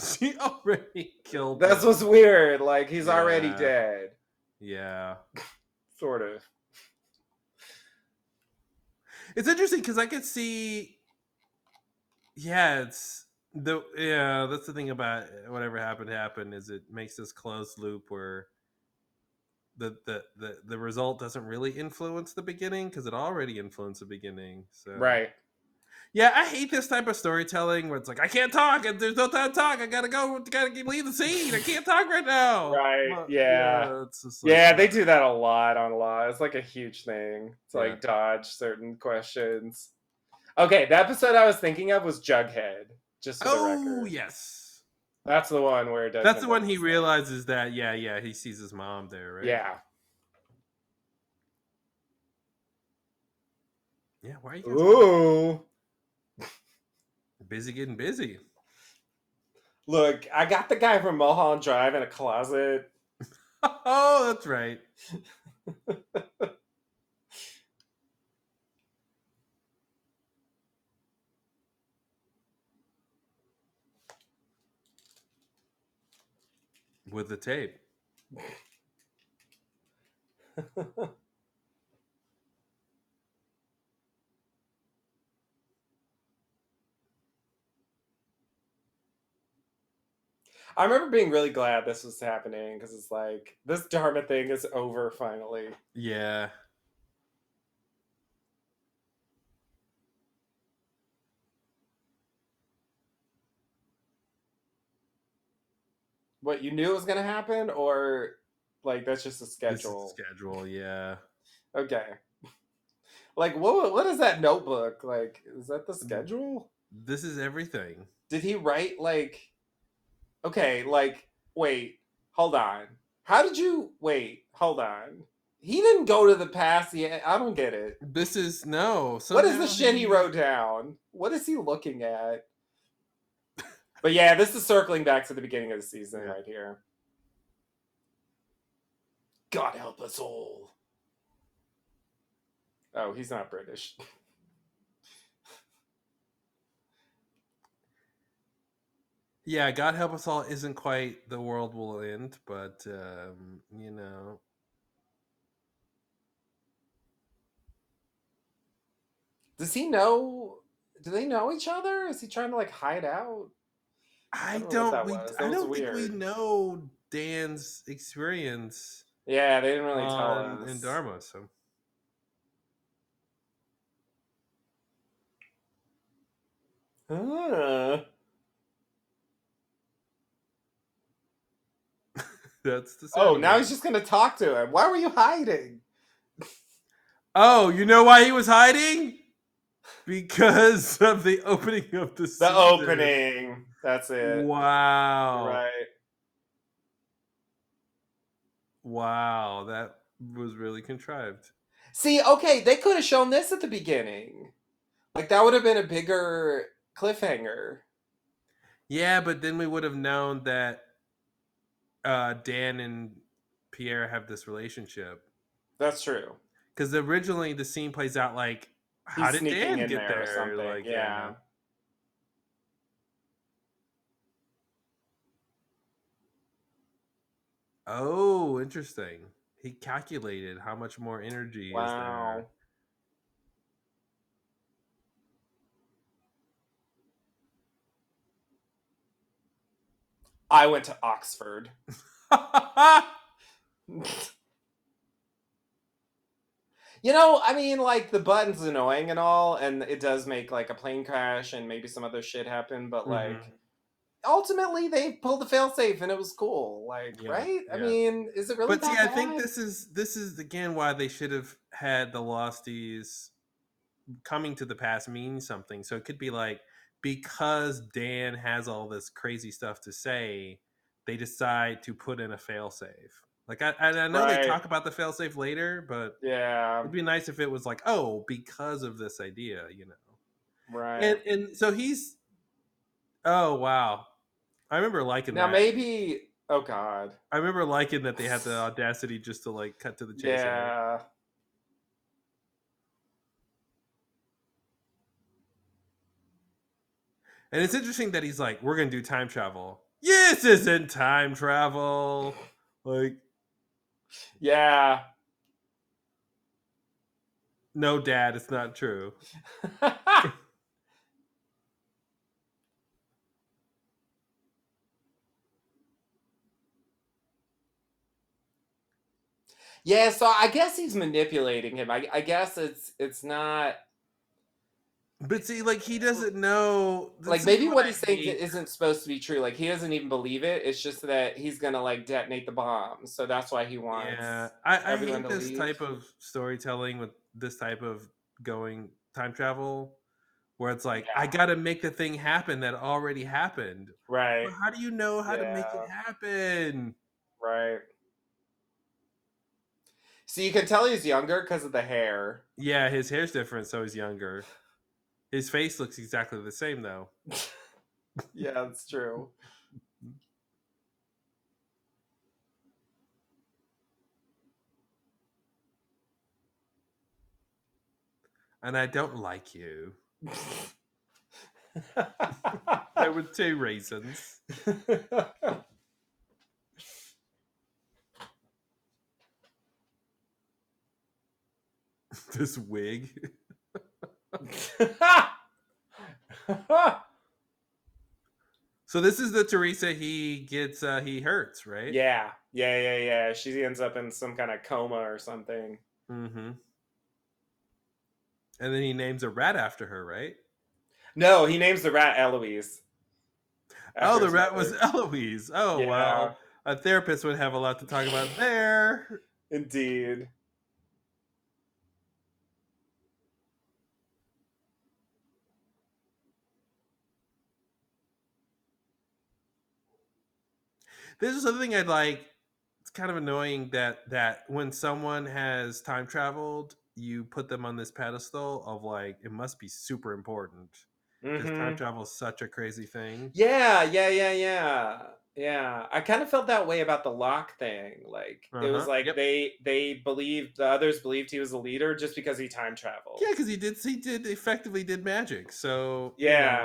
She already killed. That's him. what's weird. Like he's already dead, Yeah, sort of. it's interesting because I could see. Yeah, it's the yeah. That's the thing about whatever happened happened is it makes this closed loop where the the the, the result doesn't really influence the beginning because it already influenced the beginning. So Right. Yeah, I hate this type of storytelling where it's like I can't talk and there's no time to talk. I gotta go. Gotta leave the scene. I can't talk right now. Right, Well, yeah. just like- Yeah, they do that a lot on Law. It's like a huge thing. It's Yeah. like dodge certain questions. Okay, the episode I was thinking of was Jughead. Just for the Oh record. yes, That's the one where that's the one he realizes that. Yeah, yeah, he sees his mom there, right? Yeah. yeah. Why are you Ooh. Busy getting busy? Look, I got the guy from Mulholland Drive in a closet. oh, that's right. With the tape. I remember being really glad this was happening because it's like this Dharma thing is over finally. Yeah. What you knew was gonna happen, or like that's just a schedule? schedule, yeah. Okay. Like what? What is that notebook? Like, is that the schedule? This is everything. Did he write like? Okay, like wait, hold on. How did you wait? Hold on. He didn't go to the past yet. I don't get it. This is no. what is the shit he wrote down? What is he looking at? But yeah, this is circling back to the beginning of the season Yeah. right here. God help us all. Oh, he's not British. Yeah, God help us all isn't quite the world will end, but um, you know. Does he know? Do they know each other? Is he trying to like hide out? I don't what don't. we, I don't think we know Dan's experience Yeah, they didn't really tell on, us. in Dharma. So Ah. That's the. Same. Oh, now he's just gonna talk to him. Why were you hiding? Oh, you know why he was hiding? Because of the opening of the. The season. opening. That's it. Wow. Right. Wow, that was really contrived. See, okay, they could have shown this at the beginning. Like that would have been a bigger cliffhanger. Yeah, but then we would have known that uh, Dan and Pierre have this relationship. That's true. Because originally the scene plays out like, how He's did sneaking Dan get there there? or something, Like, yeah. Oh, interesting. He calculated how much more energy is there. I went to Oxford. You know, I mean, like the button's annoying and all, and it does make like a plane crash and maybe some other shit happen, but like Mhm. ultimately they pulled the failsafe and it was cool. Like, Yeah, right? I mean, is it really but see, that I think this is this is again why they should have had the Losties coming to the past mean something. So it could be like because Dan has all this crazy stuff to say, they decide to put in a failsafe. Like I, I I know Right. they talk about the failsafe later, but Yeah, it'd be nice if it was like, oh, because of this idea, you know. right. And and so he's, oh wow, I remember liking that now that. maybe oh god. I remember liking that they had the audacity just to like cut to the chase. it. And it's interesting that he's like, we're gonna do time travel. This isn't time travel. Like, Yeah. no, dad, it's not true. yeah, so I guess he's manipulating him. I, I guess it's it's not But see, like he doesn't know. like maybe what I he's saying isn't supposed to be true. Like he doesn't even believe it. It's just that he's gonna like detonate the bomb. So that's why he wants. Yeah, I, I hate to this leave. type of storytelling with this type of going time travel, where it's like I got to make the thing happen that already happened. Right. Well, how do you know how to make it happen? Right. So you can tell he's younger because of the hair. Yeah, his hair's different, so he's younger. His face looks exactly the same though. yeah, that's true. And I don't like you. There were two reasons. this wig. So this is the Theresa he gets uh he hurts, right? yeah, yeah, yeah, yeah. She ends up in some kind of coma or something. Mm-hmm. And then he names a rat after her, right? No, he names the rat Eloise. oh, the rat was. Eloise. Oh Yeah. wow. A therapist would have a lot to talk about there. Indeed. This is something I'd like. It's kind of annoying that that when someone has time traveled, you put them on this pedestal of like it must be super important because time travel is such a crazy thing. Yeah, yeah, yeah, yeah. Yeah. I kind of felt that way about the Locke thing. Like it was Uh-huh, like yep. they they believed the others believed he was a leader just because he time traveled. Yeah, because he did he did effectively did magic. So you know,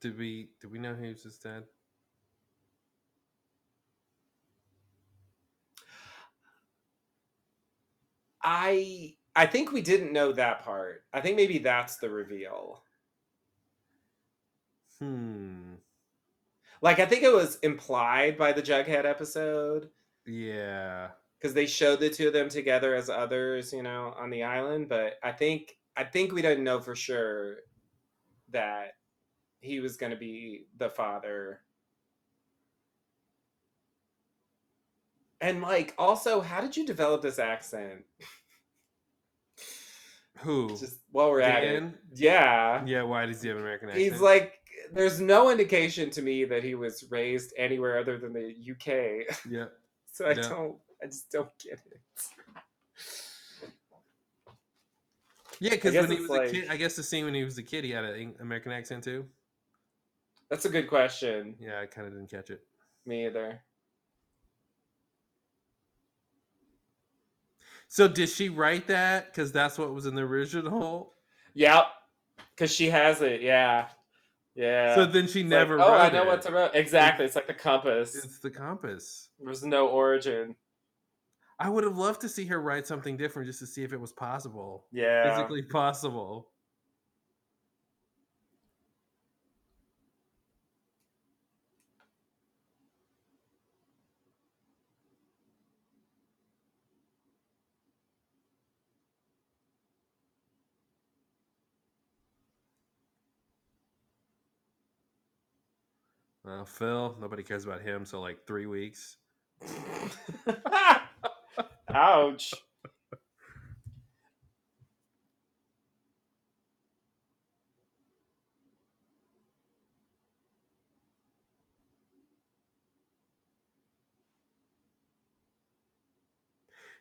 did we did we know who's his dad? I I think we didn't know that part. I think maybe that's the reveal. Hmm. Like I think it was implied by the Jughead episode Yeah. because they showed the two of them together as others, you know, on the island. But I think I think we didn't know for sure that he was going to be the father. And like, also, how did you develop this accent? Who? Just while we're at it, yeah. Yeah. Why does he have an American accent? He's like, there's no indication to me that he was raised anywhere other than the UK. yeah. So I No. don't, I just don't get it. Yeah, because when he was a kid, I guess the scene when he was a kid, he had an American accent too. That's a good question. Yeah, I kind of didn't catch it. Me either. So did she write that? Because that's what was in the original. Yep. Because she has it. Yeah. Yeah. So then she It's never like, oh, wrote I know it. what to write. Exactly. It's like the compass. It's the compass. There's no origin. I would have loved to see her write something different just to see if it was possible, Yeah. physically possible. Well, Phil, nobody cares about him, so like three weeks. Ouch.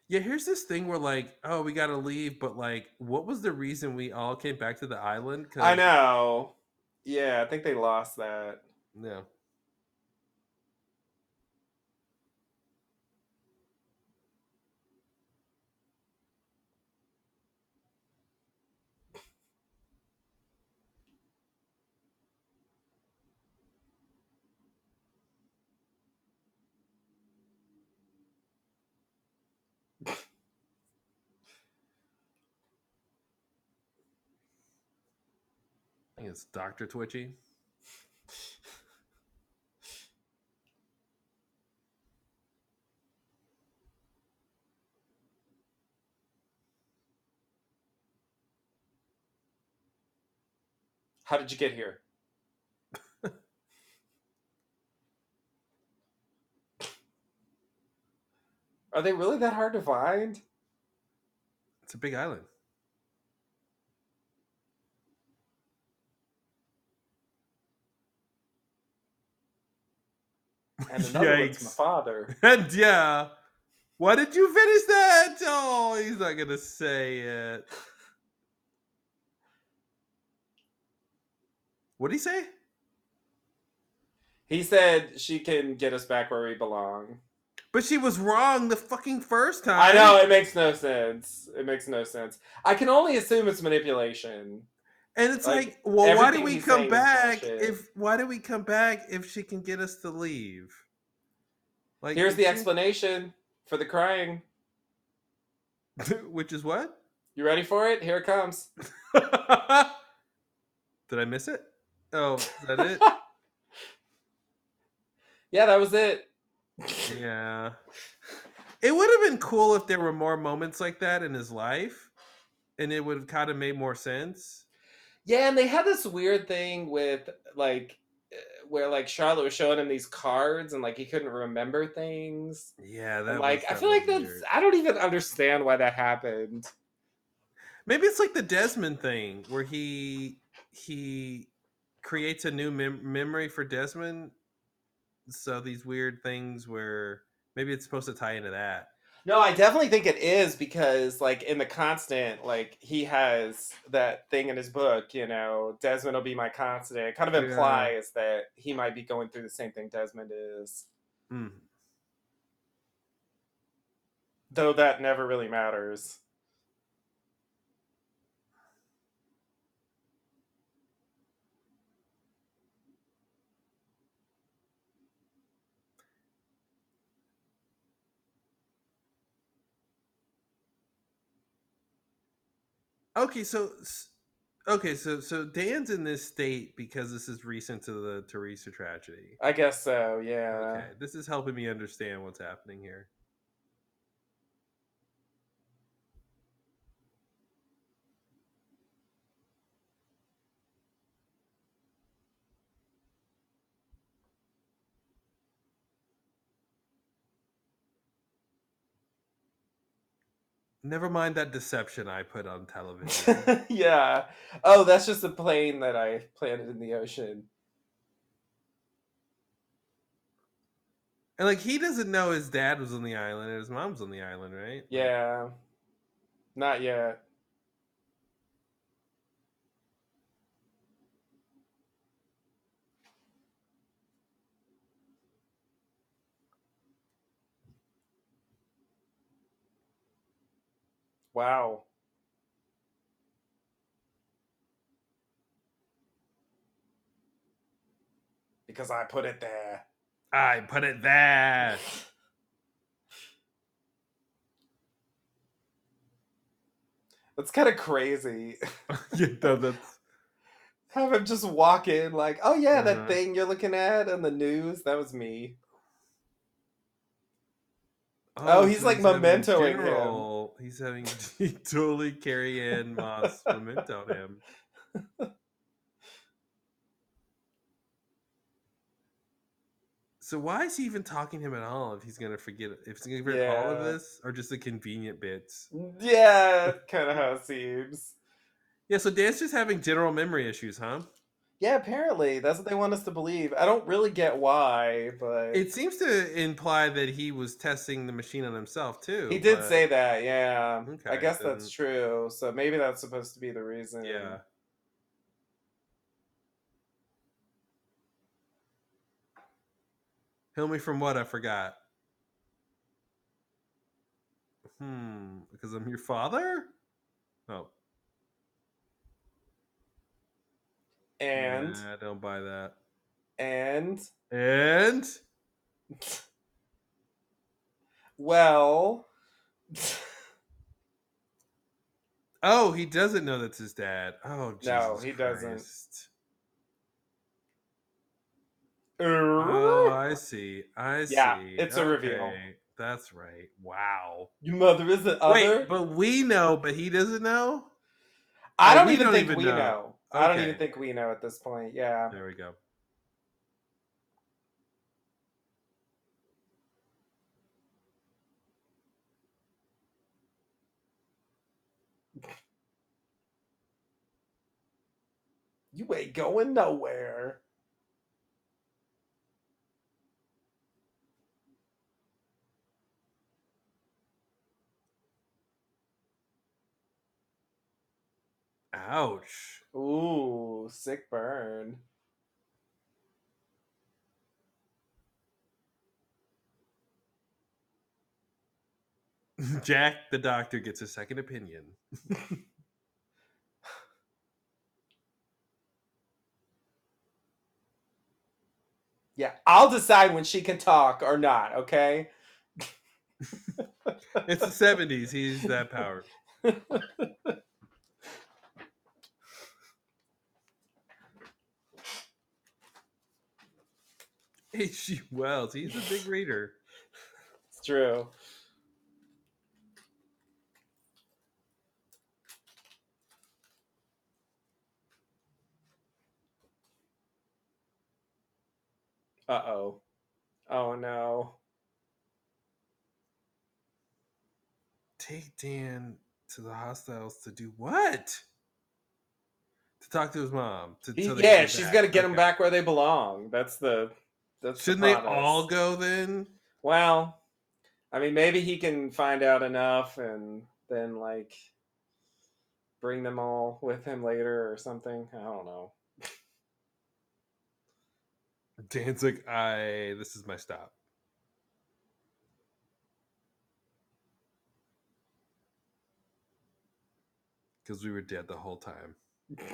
Yeah, here's this thing where like, oh, we gotta leave, but like, what was the reason we all came back to the island? I know. Yeah, I think they lost that. Yeah. I think it's Doctor Twitchy. How did you get here? Are they really that hard to find? It's a big island. And another one's my father. And yeah, why did you finish that? Oh, he's not gonna say it. What did he say? He said she can get us back where we belong. But she was wrong the fucking first time. I know it makes no sense. It makes no sense. I can only assume it's manipulation. And it's Like, like, well, why did we come back if why did we come back if she can get us to leave? Like Here's the seems- explanation for the crying. Which is what? You ready for it? Here it comes. Did I miss it? Oh, is that it? Yeah, that was it. yeah. It would have been cool if there were more moments like that in his life, and it would have kind of made more sense. Yeah, and they had this weird thing with like uh, where like Charlotte was showing him these cards and like he couldn't remember things. Yeah, that And, like was, I that feel like that's weird. I don't even understand why that happened. Maybe it's like the Desmond thing where he he creates a new mem- memory for Desmond. So these weird things where maybe it's supposed to tie into that. No, I definitely think it is because like in the constant, like he has that thing in his book, you know, Desmond will be my constant. It kind of Yeah. implies that he might be going through the same thing Desmond is. Mm. Though that never really matters. Okay, so okay, so so Dan's in this state because this is recent to the Theresa tragedy. I guess so, yeah. Okay, this is helping me understand what's happening here. Never mind that deception I put on television. yeah. Oh, that's just a plane that I planted in the ocean. and like he doesn't know his dad was on the island and his mom's on the island, right? Yeah. Not yet. Wow. Because I put it there. I put it there. That's kind of crazy. yeah, no, that's Have him just walk in like, oh yeah, Uh-huh. that thing you're looking at on the news, that was me. Oh, he's, like, mementoing him. He's having totally Carrie Ann Moss memento him. So why is he even talking to him at all if he's gonna forget if he's gonna forget all of this or just the convenient bits? Yeah, kind of how it seems. Yeah, so Dan's just having general memory issues, huh? Yeah, apparently that's what they want us to believe. I don't really get why, but It seems to imply that he was testing the machine on himself too. he did but- say that. Yeah, Okay, I guess that's then- true. So maybe that's supposed to be the reason. Yeah. Heal me from what I forgot. Hmm, because I'm your father? Oh. And Nah, I don't buy that. and And well, oh, he doesn't know that's his dad. Oh, Jesus No, he doesn't. Er? Oh, I see. I see. Yeah, it's a reveal. That's right. Wow. your mother isn't other. Wait, but we know, but he doesn't know. I don't even think even we know. know. I don't even think we know at this point. Yeah. There we go. You ain't going nowhere. Ouch. Ooh, sick burn. Jack, the doctor, gets a second opinion. Yeah, I'll decide when she can talk or not, okay? It's the seventies. He's that power. H.G. Wells. He's a big reader. It's true. Uh oh. Oh no. Take Dan to the hostiles to do what? To talk to his mom. To, He- yeah, she's got to get Okay. back where they belong. That's the. That's Shouldn't they all go then? Well, I mean, maybe he can find out enough and then like bring them all with him later or something. I don't know. Dan's like, I. This is my stop. Because we were dead the whole time.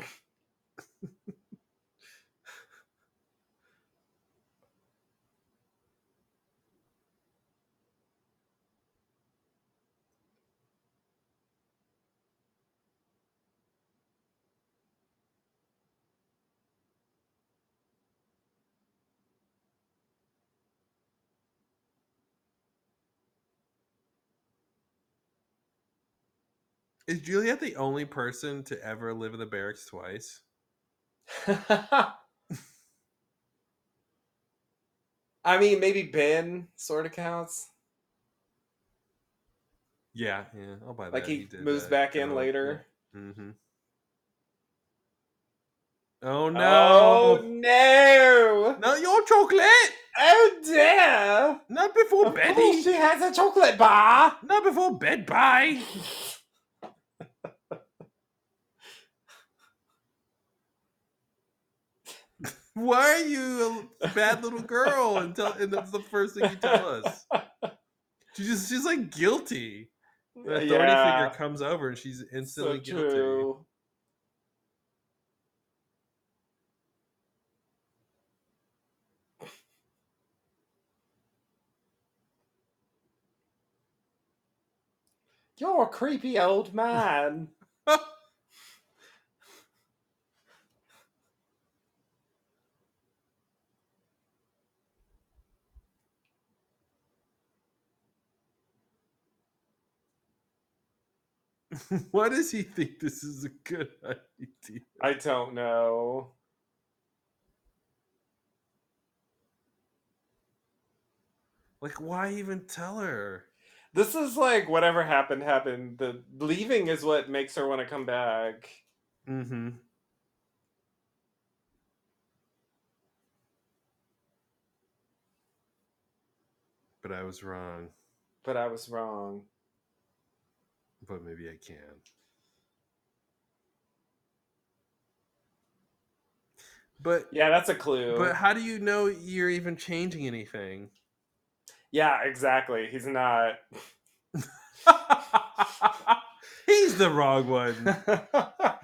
Is Juliet the only person to ever live in the barracks twice? I mean, maybe Ben sort of counts. Yeah, yeah, I'll buy that. Like he, did moves that. back in Oh, later. yeah. Mm-hmm. Oh Oh no! no! Not your chocolate! Oh dear! Not before Of Betty! she has a chocolate bar. Not before bed, bye! Why are you a bad little girl and tell and that's the first thing you tell us? She just she's like guilty. The authority Yeah, figure comes over and she's so instantly guilty. true. You're a creepy old man. Why does he think this is a good idea? I don't know. Like, why even tell her? This is like whatever happened happened. The leaving is what makes her want to come back. Mm-hmm. But I was wrong. But I was wrong. But maybe I can. But Yeah, that's a clue. but how do you know you're even changing anything? yeah, exactly. He's not. He's the wrong one.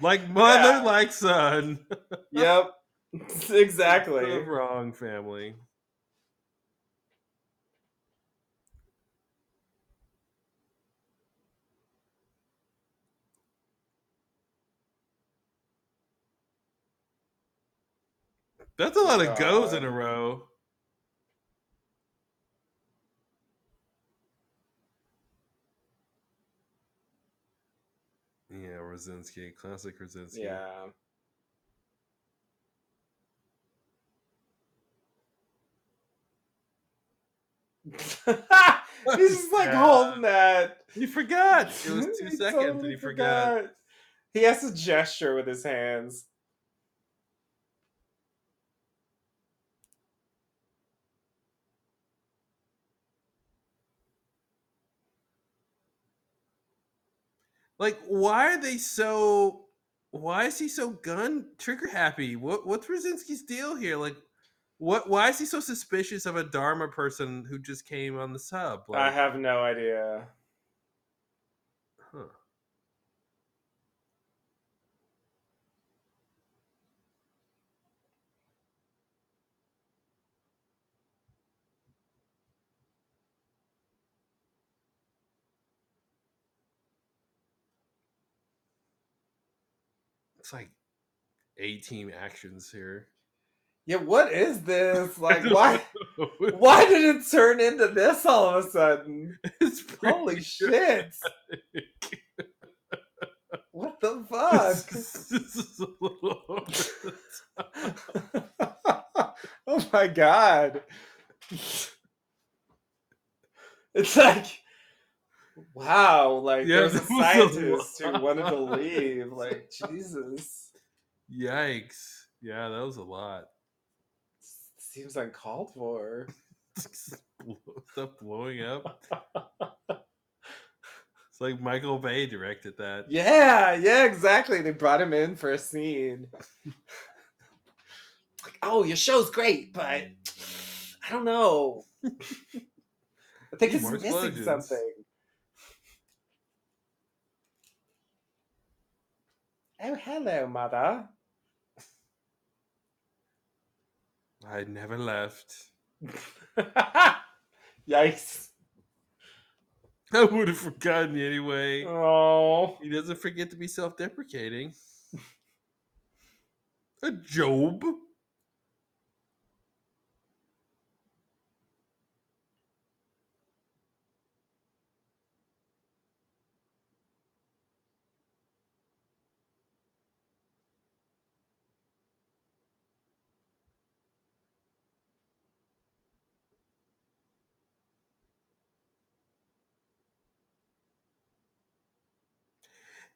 Like mother, Yeah. like son. yep. Exactly. The wrong family. That's a lot of goes in a row. Yeah, Radzinsky, classic Radzinsky. Yeah. He's just like Yeah. holding that. You forgot. It was two He seconds and totally he forgot. He has to gesture with his hands. Like, why are they so? Why is he so gun trigger happy? What what's Radzinsky's deal here? Like, what? Why is he so suspicious of a Dharma person who just came on the sub? Like, I have no idea. huh. It's like A team actions here. Yeah, what is this? Like, why? Why did it turn into this all of a sudden? it's Holy shit! What the fuck? this is a little over the top. oh my god. It's like wow, like Yeah, there's a was a scientist who wanted to leave. Like, Jesus. Yikes! Yeah, that was a lot. Seems uncalled for. Stuff blowing up. It's like Michael Bay directed that. Yeah, yeah, exactly. They brought him in for a scene. like, oh, your show's great, but I don't know. I think it's missing explosions. something. Oh, hello, mother. I never left. Yikes. I would have forgotten anyway. Oh. He doesn't forget to be self-deprecating. A Job.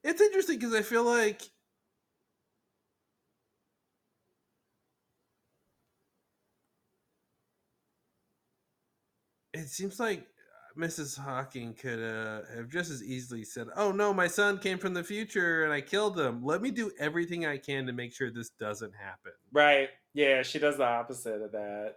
It's interesting because I feel like it seems like Mrs. Hawking could uh, have just as easily said, "Oh no, my son came from the future and I killed him. Let me do everything I can to make sure this doesn't happen." Right. Yeah, she does the opposite of that.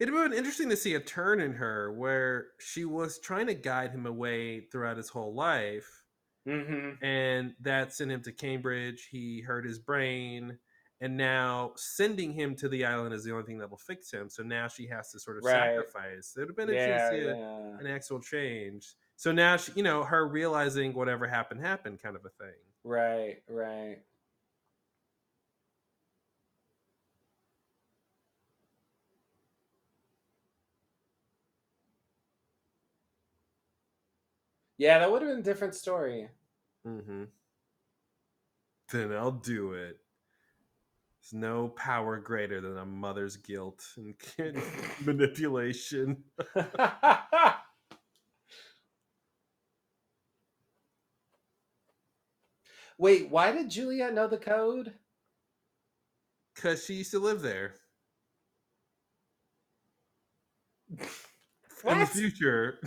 It'd have been interesting to see a turn in her where she was trying to guide him away throughout his whole life, Mm-hmm. and that sent him to Cambridge. He hurt his brain, and now sending him to the island is the only thing that will fix him. So now she has to sort of Right. sacrifice. It would have been interesting Yeah, to see a- an actual change. So now, she, you know, her realizing whatever happened happened, kind of a thing. Right, right. Yeah, that would have been a different story. Mm-hmm. Then I'll do it. There's no power greater than a mother's guilt and kid manipulation. Wait, why did Juliet know the code? Because she used to live there. In the future,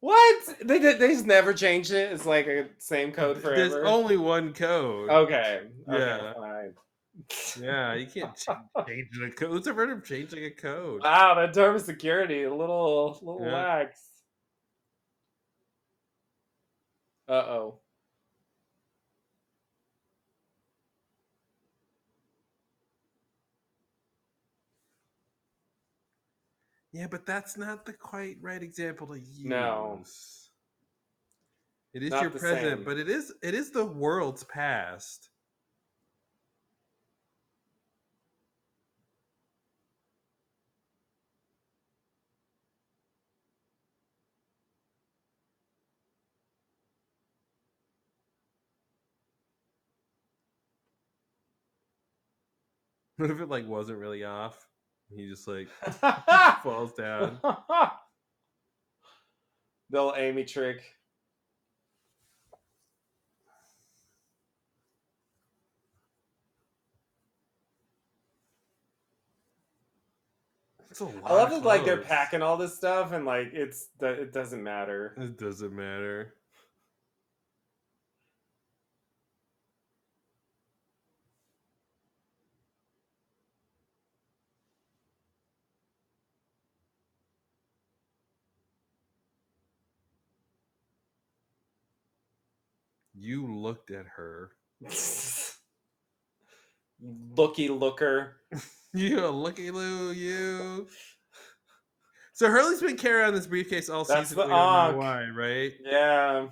What? They did. They just never changed it. It's like a same code forever. there's only one code. okay. Okay. Yeah. Fine. Yeah, you can't ch- change a code. Who's ever heard of changing a code? Wow, that term of security a little, little Yeah. lax. Uh oh. Yeah, but that's not the quite right example to use. No. It is Not your present, same. but it is it is the world's past. What if it like wasn't really off? He just like falls down. the old Amy trick. It's a lot I love it. Like they're packing all this stuff, and like it's it doesn't matter. It doesn't matter. You looked at her. Looky looker. You a looky loo, you. So Hurley's been carrying this briefcase all That's season. the we don't know why, right? Yeah.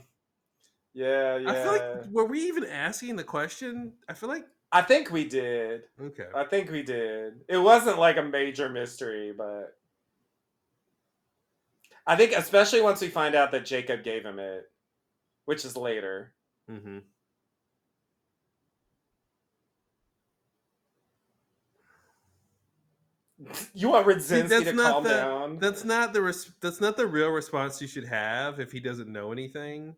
Yeah, yeah. I feel like were we even asking the question? I feel like I think we did. okay. I think we did. It wasn't like a major mystery, but I think especially once we find out that Jacob gave him it, which is later. Hmm You want Radzinsky that's to not calm the- down? That's not the res- that's not the real response you should have if he doesn't know anything.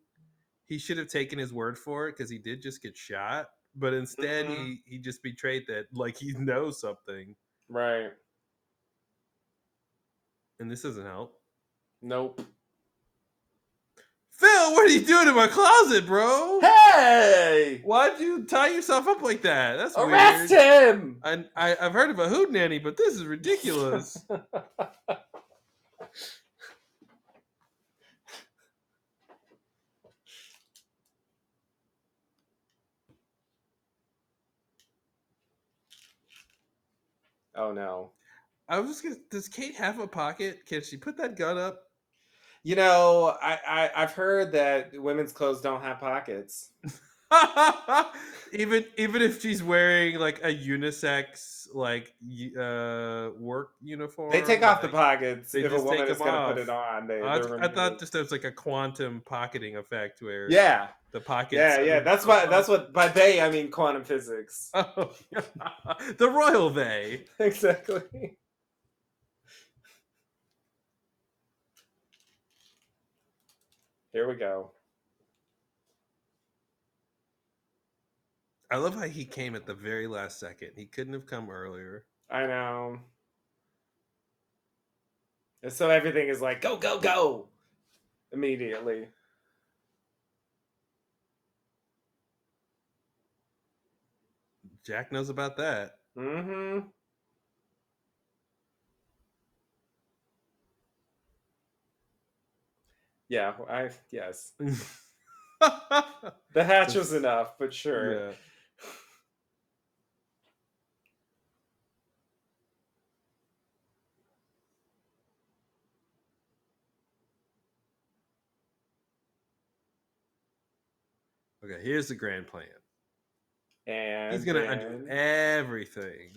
He should have taken his word for it because he did just get shot. But instead, Mhm. he he just betrayed that like he knows something, Right. and this doesn't help. Nope. Phil, what are you doing in my closet, bro? Hey! Why'd you tie yourself up like that? That's Arrest weird. him! I, I I've heard of a hoot nanny, but this is ridiculous. oh no. I was just gonna. Does Kate have a pocket? Can she put that gun up? You know, I, I I've heard that women's clothes don't have pockets. even even if she's wearing like a unisex like uh work uniform, They take off the pockets they if a woman is going to put it on. They, I, I thought just there was like a quantum pocketing effect where yeah, the pockets. yeah, yeah. That's what that's what by they I mean quantum physics. Oh, the royal they. exactly. Here we go. I love how he came at the very last second. He couldn't have come earlier. I know. And so everything is like go go go immediately. Jack knows about that. Mm-hmm. Yeah, I yes. The hatch was enough, but sure. Yeah. Okay, here's the grand plan. And He's gonna undo everything.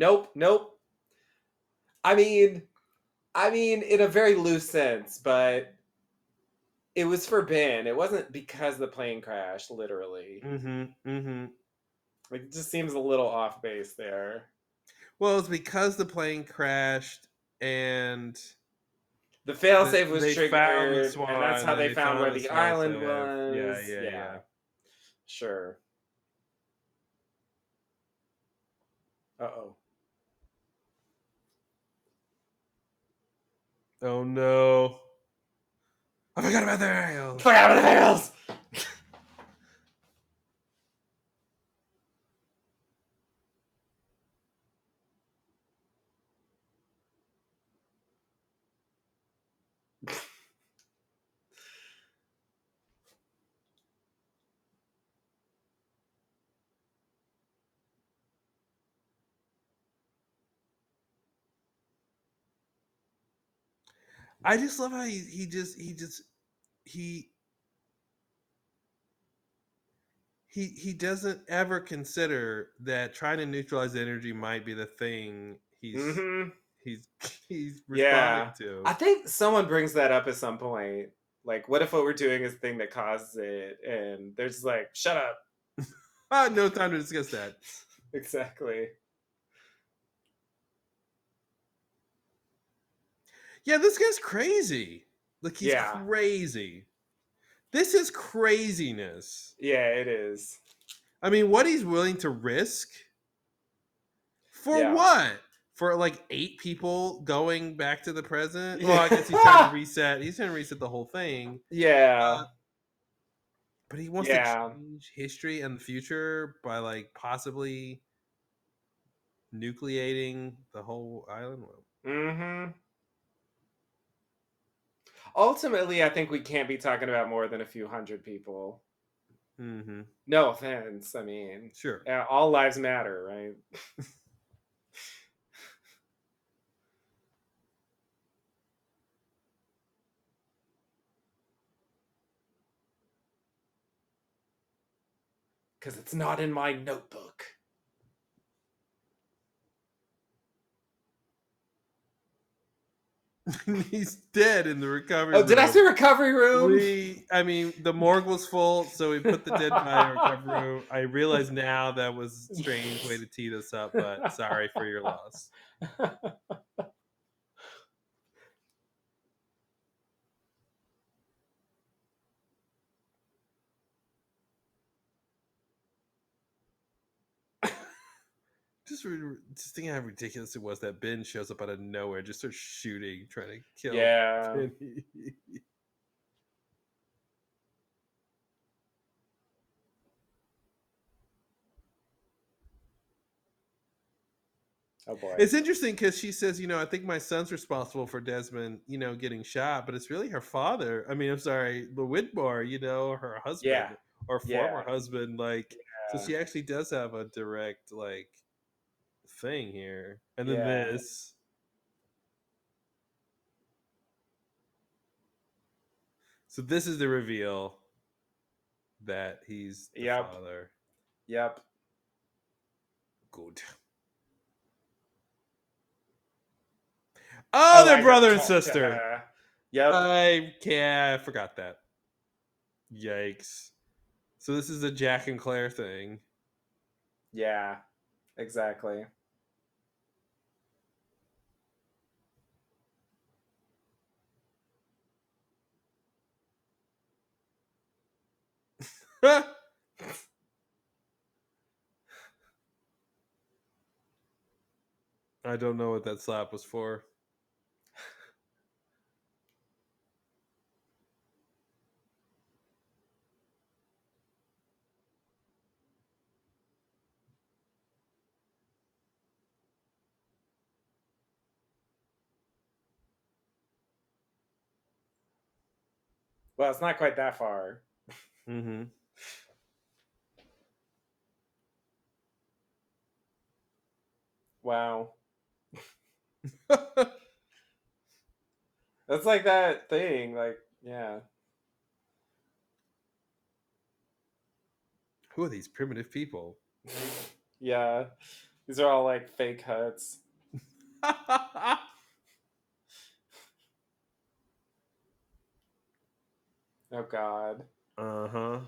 Nope, nope. I mean, I mean, in a very loose sense, but it was for Ben. It wasn't because the plane crashed, literally. Mm-hmm. Mm-hmm. Like, it just seems a little off base there. Well, it's because the plane crashed and The failsafe was triggered, and that's how and they, they found found where the island Yeah, was. yeah, yeah. Sure. Uh oh. Oh no. I forgot about the rails. Fuck out of the rails! I just love how he, he just he just he he he doesn't ever consider that trying to neutralize energy might be the thing he's hmm he's he's Yeah. responding to. I think someone brings that up at some point. Like, what if what we're doing is the thing that causes it? And they're just like, shut up. No time to discuss that. Exactly. Yeah, this guy's crazy. Like he's Yeah. crazy. This is craziness. Yeah, it is. I mean, what he's willing to risk for Yeah. what? For like eight people going back to the present? Well, I guess he's trying to reset. He's trying to reset the whole thing. Yeah. Uh, But he wants Yeah. to change history and the future by like possibly nucleating the whole island. Mm-hmm. Ultimately, I think we can't be talking about more than a few hundred people. Mm-hmm. No offense. I mean, Sure. uh, all lives matter, right? Because it's not in my notebook. he's dead in the recovery Oh, did I room. say recovery room? We, I mean, the morgue was full, so we put the dead body in the recovery room. I realize now that was a strange way to tee this up, but sorry for your loss. Just, re- just thinking how ridiculous it was that Ben shows up out of nowhere, just starts shooting, trying to kill. yeah. Penny. Oh boy. It's interesting because she says, you know, I think my son's responsible for Desmond, you know, getting shot, but it's really her father. I mean, I'm sorry, the Widmore, you know, her husband Yeah. or former Yeah. husband. Like, so she actually does have a direct, like, thing here. And then Yeah. this. So this is the reveal that he's the Yep. father. Yep. Good. Oh, they're I- brother and sister. Uh, yep. I yeah, I forgot that. Yikes. So this is a Jack and Claire thing. yeah. Exactly. I don't know what that slap was for. Well, it's not quite that far. Mm-hmm. Wow. That's like that thing. Like, yeah. Who are these primitive people? yeah. These are all like fake huts. Oh God. uh huh.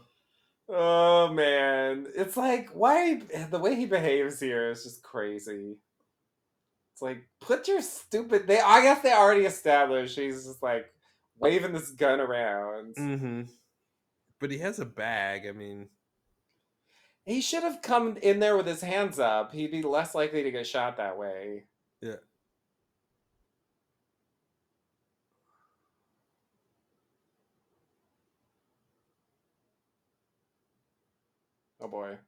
Oh man, it's like why the way he behaves here is just crazy. It's like put your stupid. They I guess they already established he's just like waving this gun around. Mm-hmm. But he has a bag. I mean, He should have come in there with his hands up. He'd be less likely to get shot that way. yeah. Oh boy.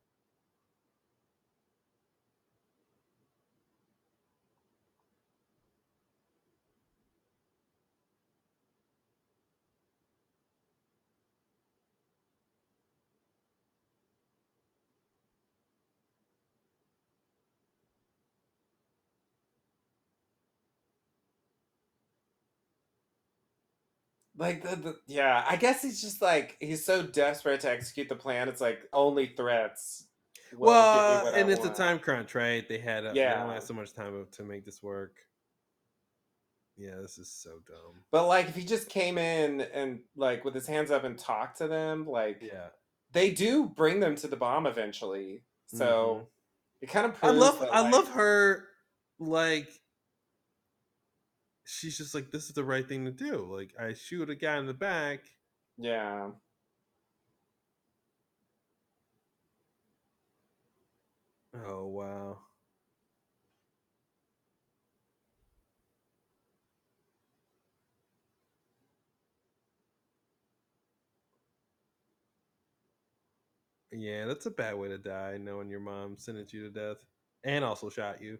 Like the, the yeah, I guess he's just like he's so desperate to execute the plan. It's like only threats. Well, what I and it's a time crunch, right? They had uh, they Yeah. only had so much time to make this work. Yeah, this is so dumb. But like, if he just came in and like with his hands up and talked to them, like Yeah, they do bring them to the bomb eventually. So it kind of Mm-hmm. I love that, I like- love her. Like, she's just like, this is the right thing to do. Like, I shoot a guy in the back. Yeah. Oh wow. Yeah, that's a bad way to die, knowing your mom sentenced you to death and also shot you.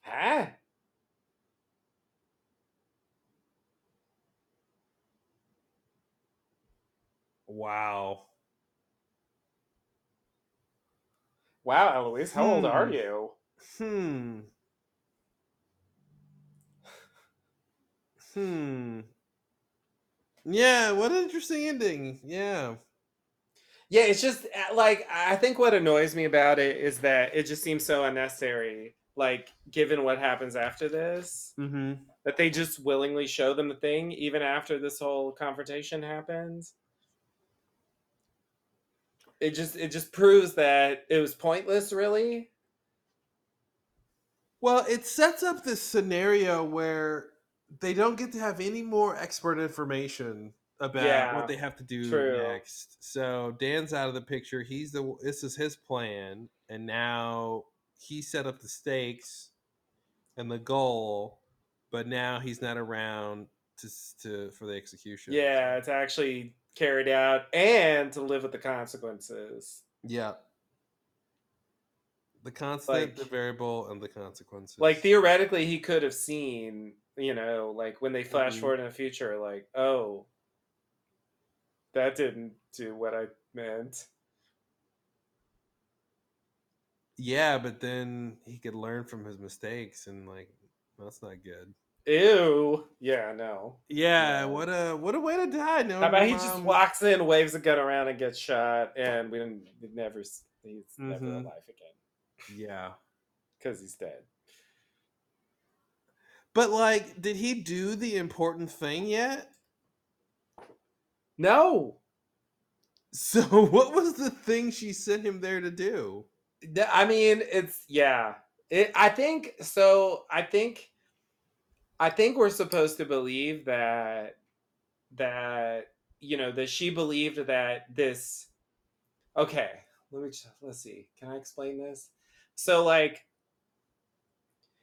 Huh? Wow. Wow, Eloise, how old are Hmm. you? Hmm. Hmm. Yeah, what an interesting ending. Yeah. Yeah, it's just uh, like I think what annoys me about it is that it just seems so unnecessary. Like, given what happens after this, Mm-hmm. that they just willingly show them the thing even after this whole confrontation happens. It just it just proves that it was pointless, really. Well, it sets up this scenario where they don't get to have any more expert information about Yeah, what they have to do true. next. So Dan's out of the picture. He's the this is his plan, and now he set up the stakes and the goal, but now he's not around to to for the execution. Yeah, it's actually carried out and to live with the consequences. yeah. The constant, the variable, and the consequences. Like theoretically, he could have seen, you know, like when they flash Mhm. forward in the future, like, oh, that didn't do what I meant. Yeah, but then he could learn from his mistakes, and like that's not good. Ew. Yeah, no. Yeah, No. what a what a way to die. No, How about he just walks in, waves a gun around, and gets shot, and we didn't we never he's never Mhm. alive again Yeah, because he's dead. but like, did he do the important thing yet? No, So what was the thing she sent him there to do? I mean it's yeah. It, I think so. I think I think we're supposed to believe that that you know that she believed that this. Okay, let me just, let's see. Can I explain this? So like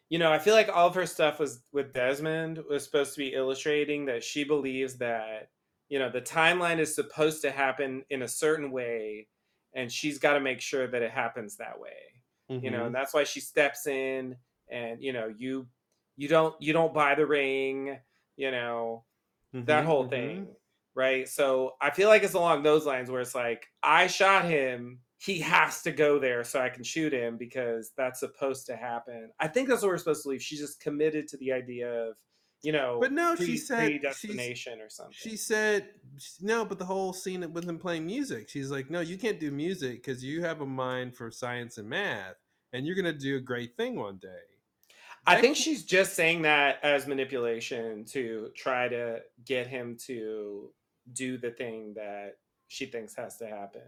you know, I feel like all of her stuff was with Desmond was supposed to be illustrating that she believes that, you know, the timeline is supposed to happen in a certain way and she's got to make sure that it happens that way. You know, and mm-hmm. that's why she steps in and, you know, you you don't you don't buy the ring, you know, that Mhm, whole mhm. thing, right? So I feel like it's along those lines where it's like I shot him, he has to go there so I can shoot him because that's supposed to happen. I think that's what we're supposed to leave She's just committed to the idea of you know, But no, she said- predestination or something. She said no, but the whole scene with him playing music. She's like, no, you can't do music because you have a mind for science and math, and you're gonna do a great thing one day. I think she's just saying that as manipulation to try to get him to do the thing that she thinks has to happen.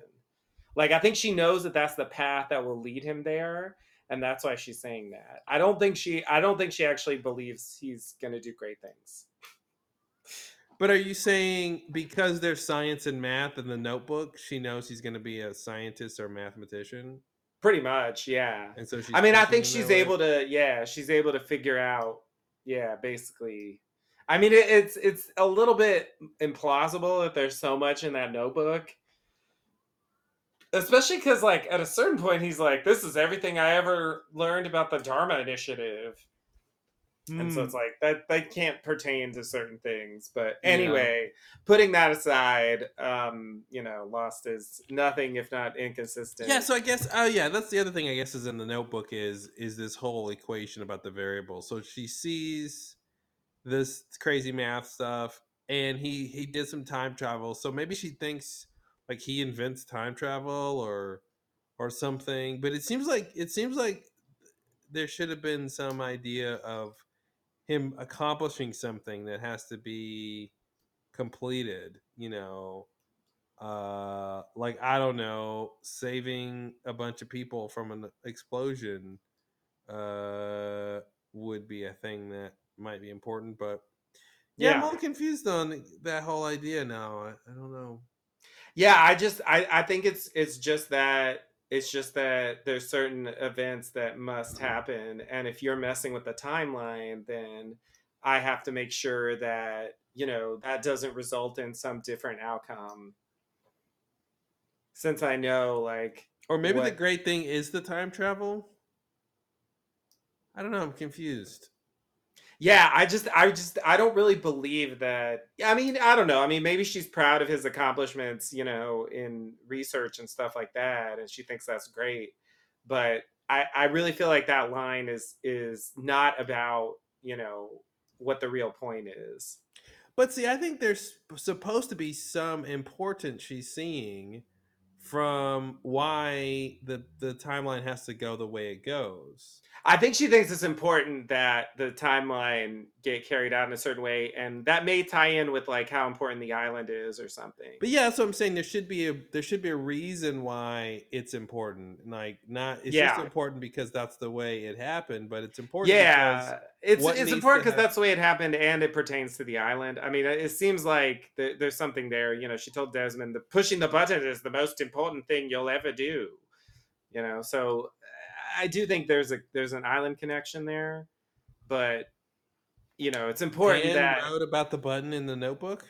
Like I think she knows that that's the path that will lead him there, and that's why she's saying that. I don't think she. I don't think she actually believes he's going to do great things. But are you saying because there's science and math in the notebook, she knows he's gonna be a scientist or mathematician, Pretty much, yeah. and so she's I mean, I think she's way? able to. Yeah, she's able to figure out. Yeah, basically. I mean, it, it's it's a little bit implausible that there's so much in that notebook, especially because, like, at a certain point, he's like, "This is everything I ever learned about the Dharma Initiative," and so Hmm. it's like that that can't pertain to certain things. But Yeah. anyway, putting that aside, um, you know, Lost is nothing if not inconsistent. Yeah, so I guess oh yeah, that's the other thing I guess is in the notebook is is this whole equation about the variable. So she sees this crazy math stuff and he he did some time travel. So maybe she thinks like he invents time travel or or something, but it seems like it seems like there should have been some idea of him accomplishing something that has to be completed, you know uh like i don't know saving a bunch of people from an explosion uh would be a thing that might be important but yeah, i'm Yeah. a little confused on that whole idea now i, I don't know Yeah, I just I, I think it's it's just that it's just that there's certain events that must mm-hmm. happen and if you're messing with the timeline then I have to make sure that you know that doesn't result in some different outcome. Since I know like or maybe the great thing is the time travel. I don't know i'm confused yeah I just I just I don't really believe that I mean I don't know I mean maybe she's proud of his accomplishments you know in research and stuff like that and she thinks that's great but I I really feel like that line is is not about you know what the real point is. But see, I think there's supposed to be some importance she's seeing from why the the timeline has to go the way it goes. I think she thinks it's important that the timeline get carried out in a certain way and that may tie in with like how important the island is or something But yeah, that's what I'm saying. There should be a there should be a reason why it's important. Like not it's just important because that's the way it happened, but it's important yeah because it's what it's important because that's the way it happened and it pertains to the island. I mean it seems like th- there's something there you know she told desmond the pushing the button is the most important thing you'll ever do you know? So i do think there's a there's an island connection there but you know it's important Dan that wrote about the button in the notebook.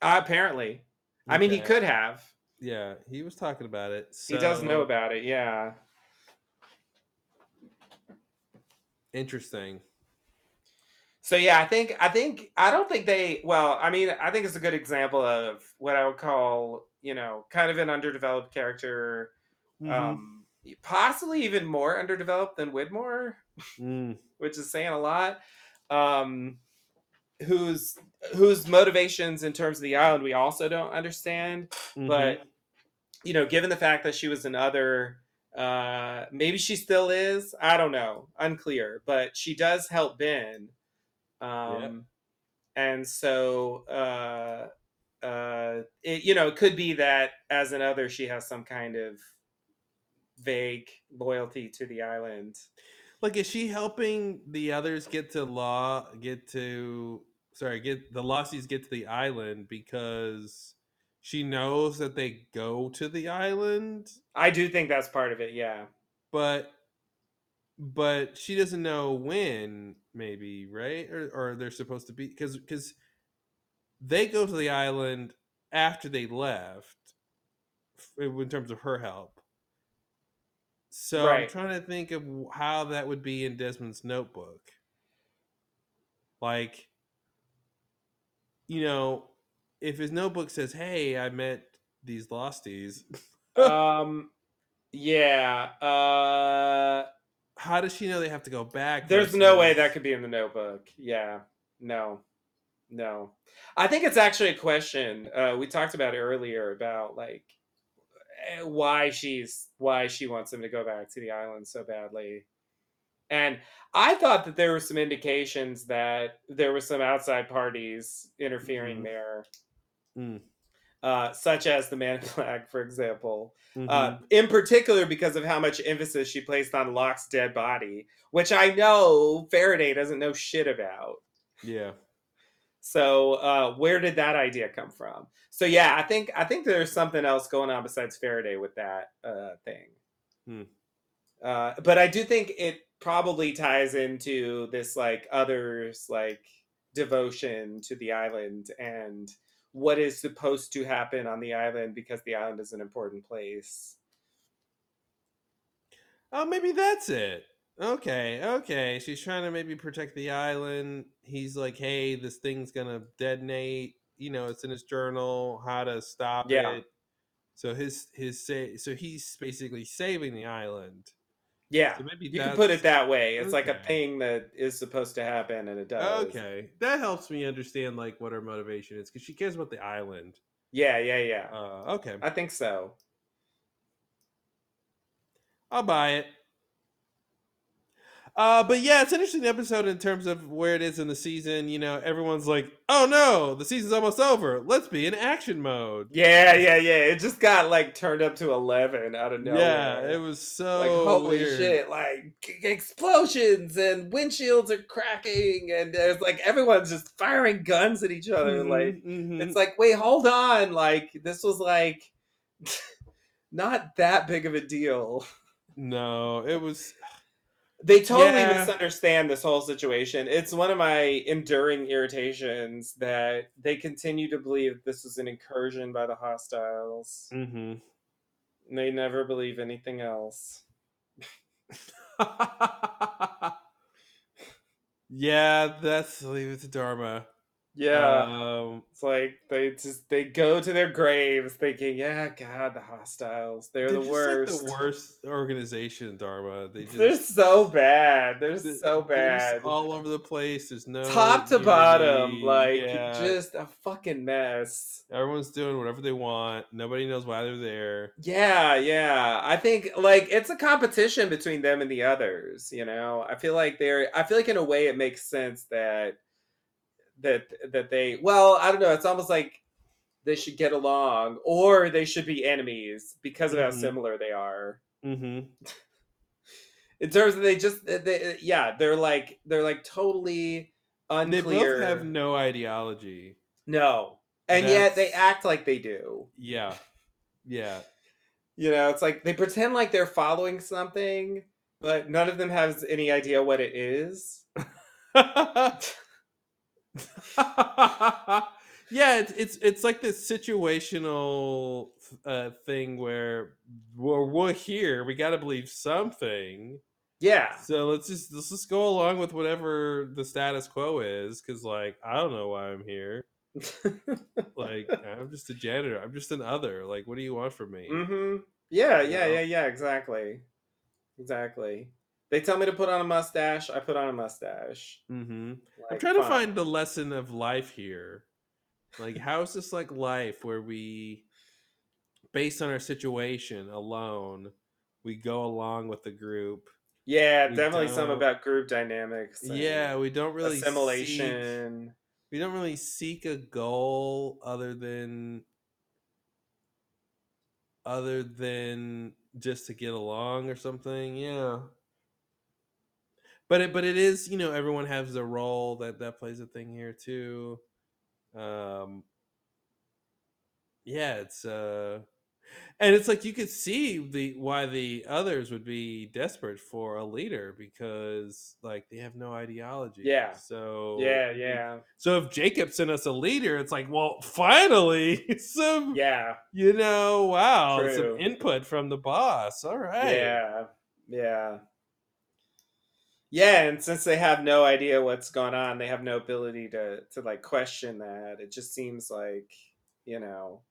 uh, apparently. I mean he could have. Yeah, he was talking about it. he does know about it yeah Interesting. So yeah, I think I think I don't think they well, I mean, I think it's a good example of what I would call, you know, kind of an underdeveloped character, Mhm. um possibly even more underdeveloped than Widmore, Mm. which is saying a lot. Um whose whose motivations in terms of the island we also don't understand, Mhm. but you know, given the fact that she was another uh maybe she still is, I don't know, unclear, but she does help Ben. Um and so uh uh it, you know, it could be that as another she has some kind of vague loyalty to the island. Like, is she helping the others get to law, get to, sorry, get the Losties get to the island because she knows that they go to the island, I do think that's part of it, yeah. but, but she doesn't know when, maybe, right? Or, or they're supposed to be, because, because they go to the island after they left in terms of her help. So I'm trying to think of how that would be in Desmond's notebook. Like, you know, if his notebook says, "Hey, I met these losties," um yeah uh how does she know they have to go back? There's no way that could be in the notebook. Yeah. No. No. I think it's actually a question. Uh, we talked about earlier about like eh, why she's why she wants him to go back to the island so badly. And I thought that there were some indications that there were some outside parties interfering Mhm. there, Mm. uh, such as the Man Black, for example. Mhm. Uh, in particular, because of how much emphasis she placed on Locke's dead body, which I know Faraday doesn't know shit about. yeah. So, uh, where did that idea come from? So, yeah, I think I think there's something else going on besides Faraday with that uh, thing. Hmm. Uh, but I do think it probably ties into this like others like devotion to the island and what is supposed to happen on the island because the island is an important place. Oh, maybe that's it. Okay, okay. She's trying to maybe protect the island. He's like, "Hey, this thing's gonna detonate." You know, it's in his journal. How to stop Yeah. it? So his his say. So he's basically saving the island. Yeah, So maybe you can put it that way. It's like a thing that is supposed to happen, and it does. Okay, that helps me understand like what her motivation is because she cares about the island. Yeah, yeah, yeah. Uh, okay, I think so. I'll buy it. Uh, but yeah, it's an interesting episode in terms of where it is in the season. You know, everyone's like, "Oh no, the season's almost over. Let's be in action mode." Yeah, yeah, yeah. It just got like turned up to eleven out of nowhere. Yeah, it was so like holy weird. shit! Like explosions and windshields are cracking, and there's like everyone's just firing guns at each other. Mhm, Like mhm. it's like, wait, hold on. Like this was like not that big of a deal. no, it was. They totally Yeah. misunderstand this whole situation. It's one of my enduring irritations that they continue to believe this was an incursion by the hostiles. Mm-hmm. And they never believe anything else. yeah, that's leave it to Dharma. Yeah. Um, it's like they just they go to their graves thinking, yeah, God, the hostiles. They're, they're the worst. Like the worst organization, Dharma. They just They're so bad. They're th- so they're just bad. all over the place. There's no Top to bottom, like Yeah. just a fucking mess. Everyone's doing whatever they want. Nobody knows why they're there. Yeah, yeah. I think like it's a competition between them and the others, you know. I feel like they're I feel like in a way it makes sense that that that they well, I don't know, it's almost like they should get along or they should be enemies because of how Mhm. similar they are. Mm-hmm. In terms of they just they, they- yeah, they're like they're like totally unclear they both have no ideology no. And yet they act like they do. Yeah. Yeah. You know, it's like they pretend like they're following something, but none of them has any idea what it is. yeah, it's, it's it's like this situational uh, thing where we're, we're here. We got to believe something. Yeah. So let's just let's just go along with whatever the status quo is, because like I don't know why I'm here. Like I'm just a janitor. I'm just an other. Like, what do you want from me? hmm Yeah, yeah, know? yeah, yeah, exactly. Exactly. They tell me to put on a mustache, I put on a mustache. Mm-hmm. I'm Like, trying to find the lesson of life here. Like, how is this like life where we, based on our situation alone, we go along with the group? Yeah, we definitely some about group dynamics. Yeah, we don't really Seek, assimilation. we don't really seek a goal other than other than just to get along or something. Yeah. But it but it is, you know, everyone has a role that that plays a thing here too. Um yeah, it's uh and it's like you could see the why the others would be desperate for a leader because like they have no ideology. Yeah. So Yeah, yeah. So if Jacob sent us a leader, it's like, well, finally some Yeah. you know, wow, True. some input from the boss. All right. Yeah. Yeah. Yeah, and since they have no idea what's going on, they have no ability to to like question that. It just seems like, you know,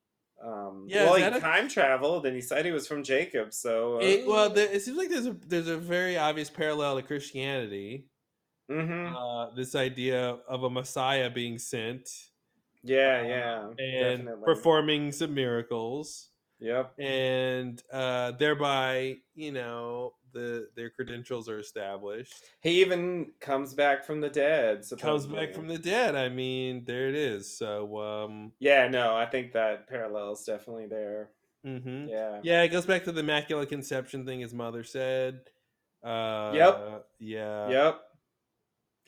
Um, Yeah, well, he a- time traveled, and he said he was from Jacob. So, uh, It, well, there, it seems like there's a there's a very obvious parallel to Christianity. mhm. Uh, this idea of a Messiah being sent yeah, uh, yeah, and definitely. performing some miracles, Yep. and uh, thereby, you know, the their credentials are established. He even comes back from the dead. Comes back from the dead. I mean, there it is. So, um, Yeah, no, I think that parallel is definitely there. mhm. Yeah. yeah, it goes back to the immaculate conception thing his mother said. Uh, Yeah. Yep.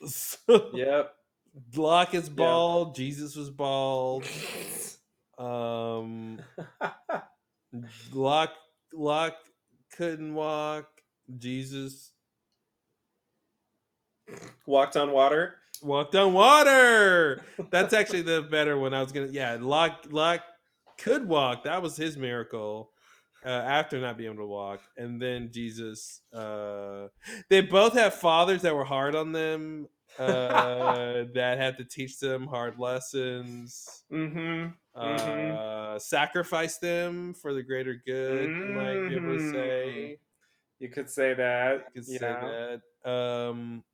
So, Yep. Locke is bald. Jesus was bald. Um, Locke Locke couldn't walk. Jesus Walked on water. walked on water. That's actually the better one. I was gonna. Yeah, Locke Locke could walk. That was his miracle. Uh, after not being able to walk, and then Jesus. Uh, they both have fathers that were hard on them. Uh, that had to teach them hard lessons. Mm-hmm. uh, Mhm. sacrifice them for the greater good. Be able to say. You could say that. You could you say know? that. Um,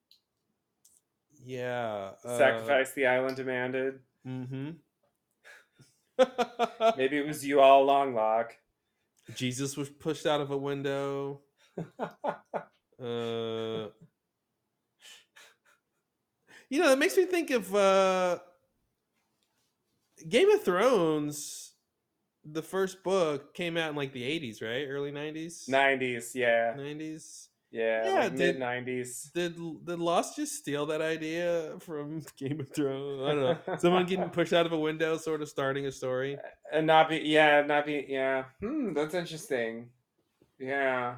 yeah. Sacrifice the island demanded. hmm Maybe it was you all along, Locke. Jesus was pushed out of a window. Uh, you know, it makes me think of uh, Game of Thrones. The first book came out in like the '80s, right? Early '90s. 90s, yeah. '90s. Yeah, Yeah, like mid 90s. Did did Lost just steal that idea from Game of Thrones? I don't know. Someone getting pushed out of a window, sort of starting a story. And not be, yeah, not be, yeah. Hmm, that's interesting. Yeah.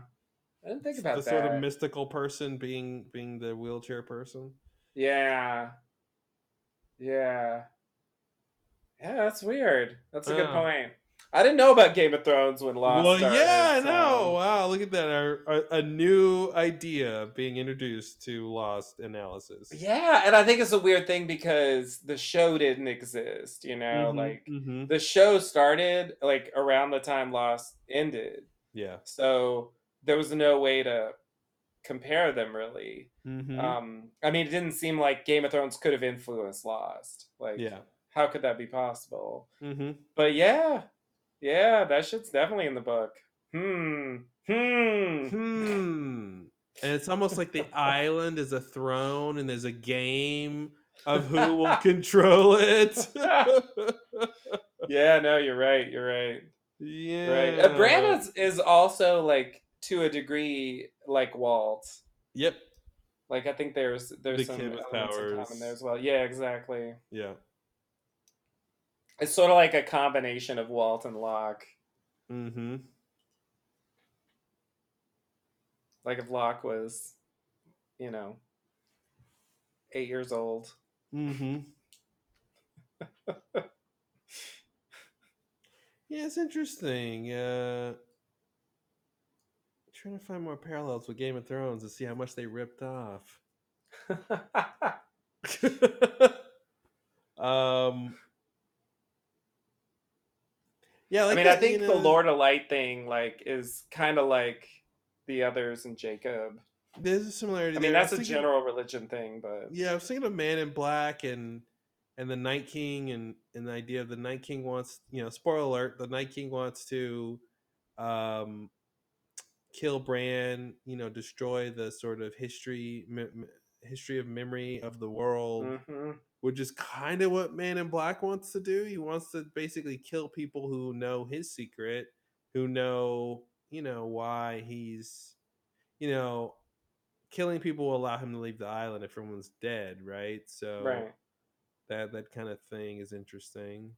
I didn't think about the that. sort of mystical person being being the wheelchair person. yeah. Yeah. Yeah, that's weird. That's a good point. I didn't know about Game of Thrones when Lost well, started. yeah, I so- know. Wow, look at that! A, a, a new idea being introduced to Lost analysis. Yeah, and I think it's a weird thing because the show didn't exist, you know, Mhm, like mhm. the show started like around the time Lost ended. yeah. So there was no way to compare them really. mhm, Um I mean it didn't seem like Game of Thrones could have influenced Lost. Like yeah. how could that be possible? hmm But yeah. Yeah, that shit's definitely in the book. Hmm. Hmm. Hmm. And it's almost like the island is a throne, and there's a game of who will control it. yeah, no, you're right. You're right. yeah. Right. Uh, Bran is, is also like to a degree like Walt. Yep. Like I think there's there's The some elements in common there as well. Yeah, exactly. Yeah. It's sort of like a combination of Walt and Locke. Mm-hmm. Like if Locke was, you know, eight years old. Mm-hmm. yeah, it's interesting. Uh trying to find more parallels with Game of Thrones to see how much they ripped off. um Yeah, I like mean, I think you the Lord of Light thing like is kind of like the others and Jacob. There's a similarity. I mean, there. that's a thinking- general religion thing, but Yeah, I was thinking of Man in Black and and the Night King and and the idea of the Night King wants you know spoiler alert the Night King wants to um kill Bran you know destroy the sort of history history of memory of the world Mhm. which is kind of what Man in Black wants to do he wants to basically kill people who know his secret who know you know why he's you know killing people will allow him to leave the island if everyone's dead right so right. that that kind of thing is interesting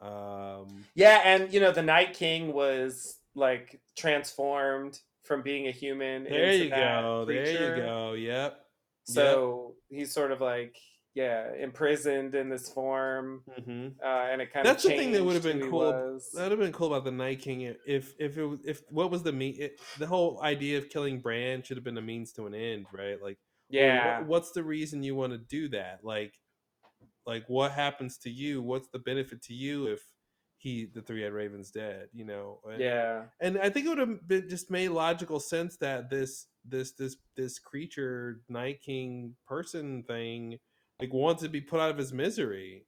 um Yeah, and you know, the Night King was like transformed from being a human. there into you go there you go yep So he's sort of like, yeah, imprisoned in this form, hmm uh, and it kind That's of that's the thing that would have been cool. That would have been cool about the Night King if if it was if what was the mean the whole idea of killing Bran should have been a means to an end, right? Like, well, yeah, what- what's the reason you want to do that? Like, like what happens to you? What's the benefit to you if he the three eyed raven's dead. You know. And- Yeah. and I think it would have been just made logical sense that this this this this creature Night King person thing like wants to be put out of his misery.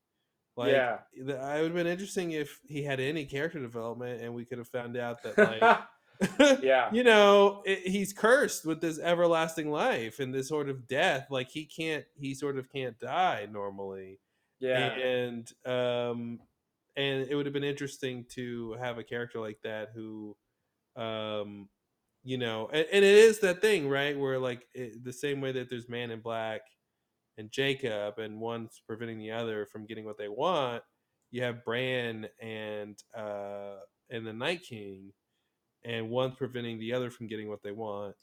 Like, yeah. it would have been interesting if he had any character development, and we could have found out that like, yeah. you know, it, he's cursed with this everlasting life and this sort of death. Like he can't, he sort of can't die normally Yeah. and um and it would have been interesting to have a character like that who um you know and, and it is that thing right where like it, the same way that there's man in black and jacob and one's preventing the other from getting what they want you have bran and uh and the night king and one's preventing the other from getting what they want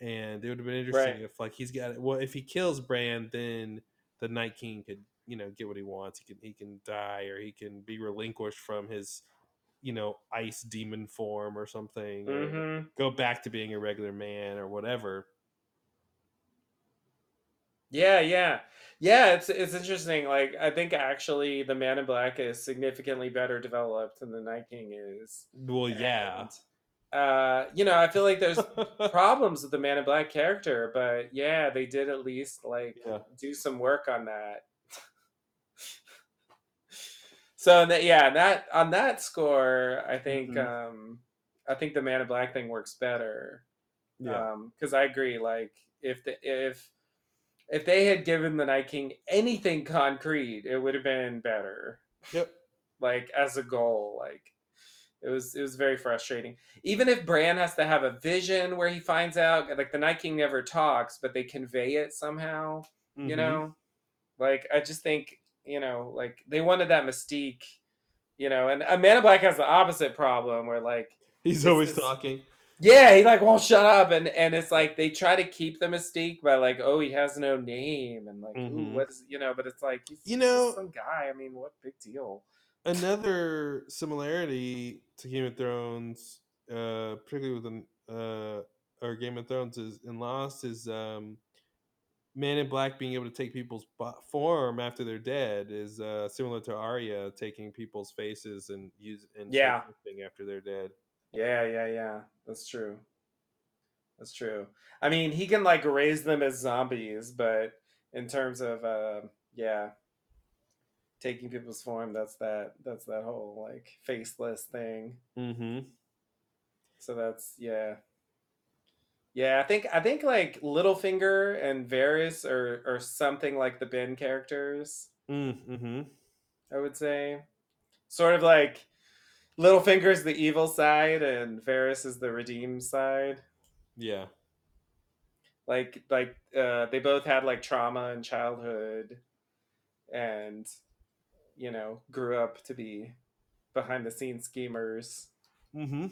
and it would have been interesting Right. if like he's got well if he kills bran then the night king could you know get what he wants he can he can die or he can be relinquished from his you know ice demon form or something or hmm go back to being a regular man or whatever Yeah, yeah. Yeah, it's it's interesting. Like I think actually the Man in Black is significantly better developed than the Night King is. well yeah And, uh, you know, I feel like there's problems with the Man in Black character, but yeah, they did at least like Yeah. do some work on that. So that yeah, that on that score, I think Mhm. um I think the Man in Black thing works better. yeah Um, because I agree, like if the if if they had given the Night King anything concrete, it would have been better. yep Like as a goal, like it was it was very frustrating. Even if Bran has to have a vision where he finds out, like the Night King never talks, but they convey it somehow. You Mhm. know, like I just think you know, like they wanted that mystique. You know, and a man Amanda Black has the opposite problem where like he's always this- talking yeah, he like won't shut up, and and it's like they try to keep the mystique by like, oh, he has no name, and like, ooh, Mhm. what's you know, but it's like he's You know- some guy. I mean, what big deal? another similarity to Game of Thrones, uh, particularly with an, uh, or Game of Thrones is in Lost is um, Man in Black being able to take people's form after they're dead is uh, similar to Arya taking people's faces and use and Yeah. after they're dead. Yeah, yeah, yeah. That's true. That's true. I mean, he can like raise them as zombies, but in terms of uh, yeah, taking people's form, that's that. That's that whole like faceless thing. Mm-hmm. So that's yeah. Yeah, I think I think like Littlefinger and Varys are are something like the Ben characters, Mm-hmm. I would say. Sort of like Littlefinger's the evil side and Varys is the redeemed side. Yeah. Like like uh they both had like trauma in childhood and you know, grew up to be behind the scenes schemers. Mm-hmm.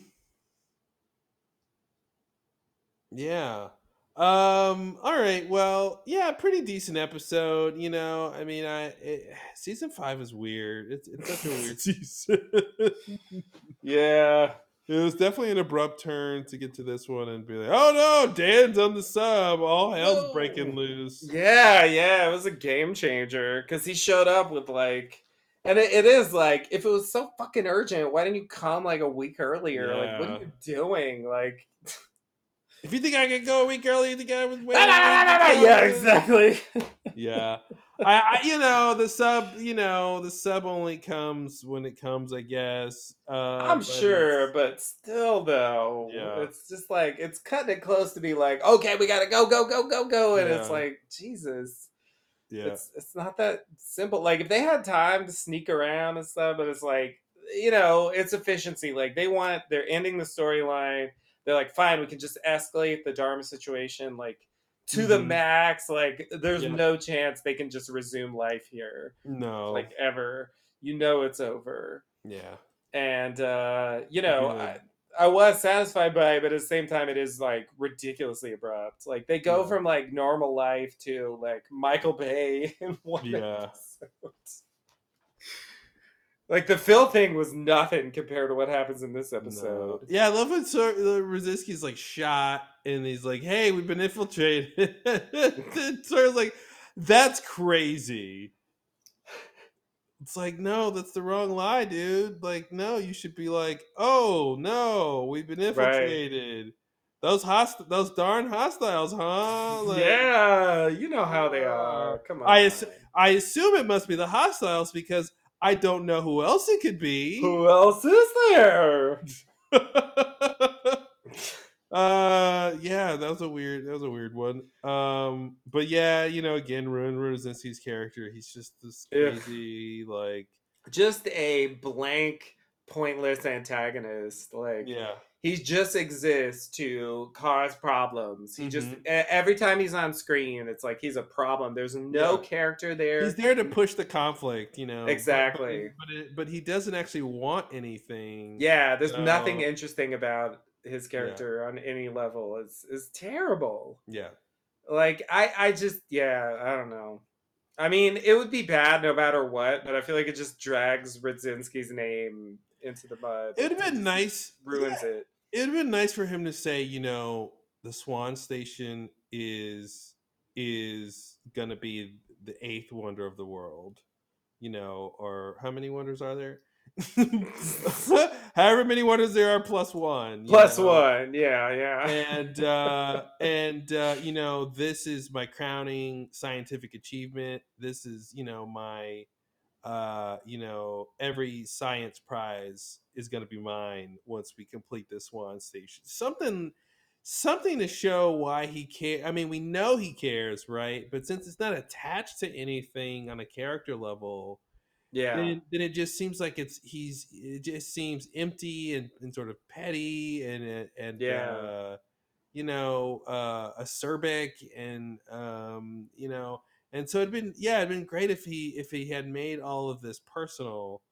Yeah. Um. All right. Well. Yeah. Pretty decent episode. You know. I mean. I. It, season five is weird. It's it's such a weird season. Yeah. it was definitely an abrupt turn to get to this one and be like, oh no, Dan's on the sub. All hell's breaking loose. Yeah, yeah, it was a game changer because he showed up with like, and it, it is like, if it was so fucking urgent, why didn't you come like a week earlier? Like, what are you doing? Like, If you think I could go a week early, you think I was waiting? yeah, exactly. yeah I, I you know the sub you know the sub only comes when it comes i guess uh I'm but sure, but still, though, Yeah. it's just like it's cutting it close to be like, okay, we gotta go, go, go, go, go, and it's like, Jesus, yeah it's it's not that simple. Like if they had time to sneak around and stuff, but it's like you know, it's efficiency. Like they want they're ending the storyline. They're like, fine, we can just escalate the Dharma situation like to the Mhm. max. Like there's Yeah. no chance they can just resume life here, no like ever. You know it's over. yeah And uh, you know. I, I was satisfied by it, but at the same time, it is like ridiculously abrupt. Like they go Yeah. from like normal life to like Michael Bay in one Yeah. episode. Like the Phil thing was nothing compared to what happens in this no. episode. yeah i love when Sor- uh, the Radzinsky's like shot and he's like hey we've been infiltrated Sawyer's like that's crazy It's like, no, that's the wrong lie, dude. Like, no, you should be like, oh no, we've been infiltrated. Those host those darn hostiles, huh? Like, yeah, you know how they uh, are. Come on. I ass- I assume it must be the hostiles because I don't know who else it could be. Who else is there? uh yeah that was a weird that was a weird one um but yeah you know again ruin Radzinsky's character he's just this Ugh. crazy like Just a blank, pointless antagonist. Like yeah he just exists to cause problems. He just Mhm. e- every time he's on screen, it's like he's a problem. There's no Yeah. character there. he's there to push the conflict you know but- but- Exactly. but, it, but he doesn't actually want anything Yeah, there's nothing interesting about his character on any level. It's it's terrible. yeah Like I I just yeah, I don't know. I mean, it would be bad no matter what, but I feel like it just drags Radzinsky's name into the mud. it would have been nice Ruins it. it have been nice for him to say, you know, the Swan Station is is gonna be the eighth wonder of the world, you know, or how many wonders are there? However many wonders there are, plus one. Plus one. Yeah, yeah. and uh and uh you know this is my crowning scientific achievement this is you know my uh you know every science prize is going to be mine once we complete this Swan station something something to show why he care i mean we know he cares right but since it's not attached to anything on a character level yeah. then, then it just seems like it's he's it just seems empty and, and sort of petty and and Yeah. uh, you know uh, acerbic and um, you know and so it'd been yeah it'd been great if he if he had made all of this personal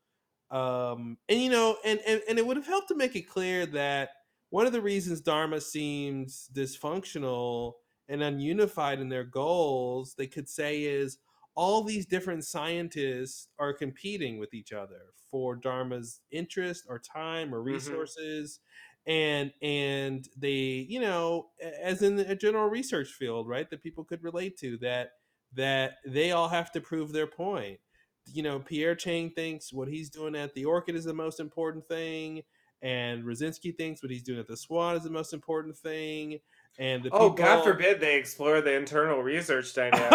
um, and you know and, and and it would have helped to make it clear that one of the reasons Dharma seems dysfunctional and ununified in their goals they could say is all these different scientists are competing with each other for dharma's interest or time or Mhm. resources and and they you know as in a general research field right that people could relate to that that they all have to prove their point you know pierre chang thinks what he's doing at the orchid is the most important thing and Radzinsky thinks what he's doing at the Swan is the most important thing, and the Oh, people, God forbid they explore the internal research dynamics.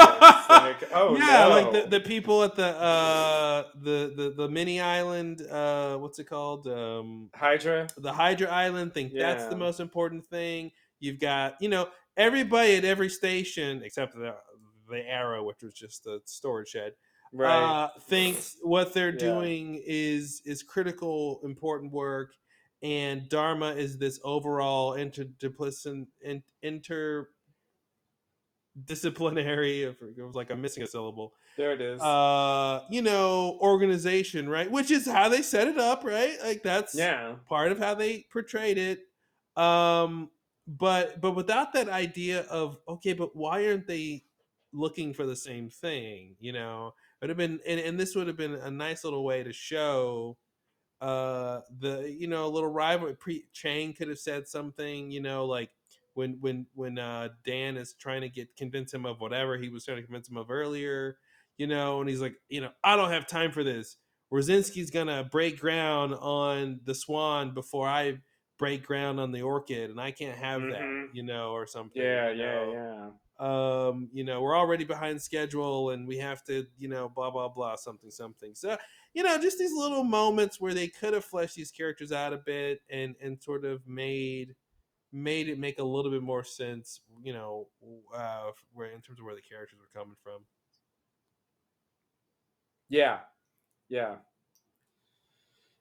like, oh yeah, no. like the, the people at the uh the the the mini island, uh, what's it called? Um, Hydra. the Hydra Island think that's the most important thing. You've got you know everybody at every station except the the Arrow, which was just the storage shed, Right. uh, thinks what they're Yeah. doing is is critical, important work, and Dharma is this overall interdisciplinary in, inter disciplinary. It was like I'm missing a syllable. there it is. Uh, you know, organization, right? Which is how they set it up, right? Like that's yeah. part of how they portrayed it. Um, but but without that idea of okay, but why aren't they looking for the same thing? You know, it would have been and, and this would have been a nice little way to show uh the you know a little rival Pierre Chang could have said something, you know, like when when when uh Dan is trying to get convince him of whatever he was trying to convince him of earlier, you know, and he's like, you know, I don't have time for this. Radzinsky's gonna break ground on the Swan before I break ground on the Orchid, and I can't have that, Mhm. you know, or something. Yeah, you yeah, yeah. Um you know we're already behind schedule and we have to you know blah blah blah something something so you know just these little moments where they could have fleshed these characters out a bit and and sort of made made it make a little bit more sense you know uh where in terms of where the characters were coming from Yeah. Yeah.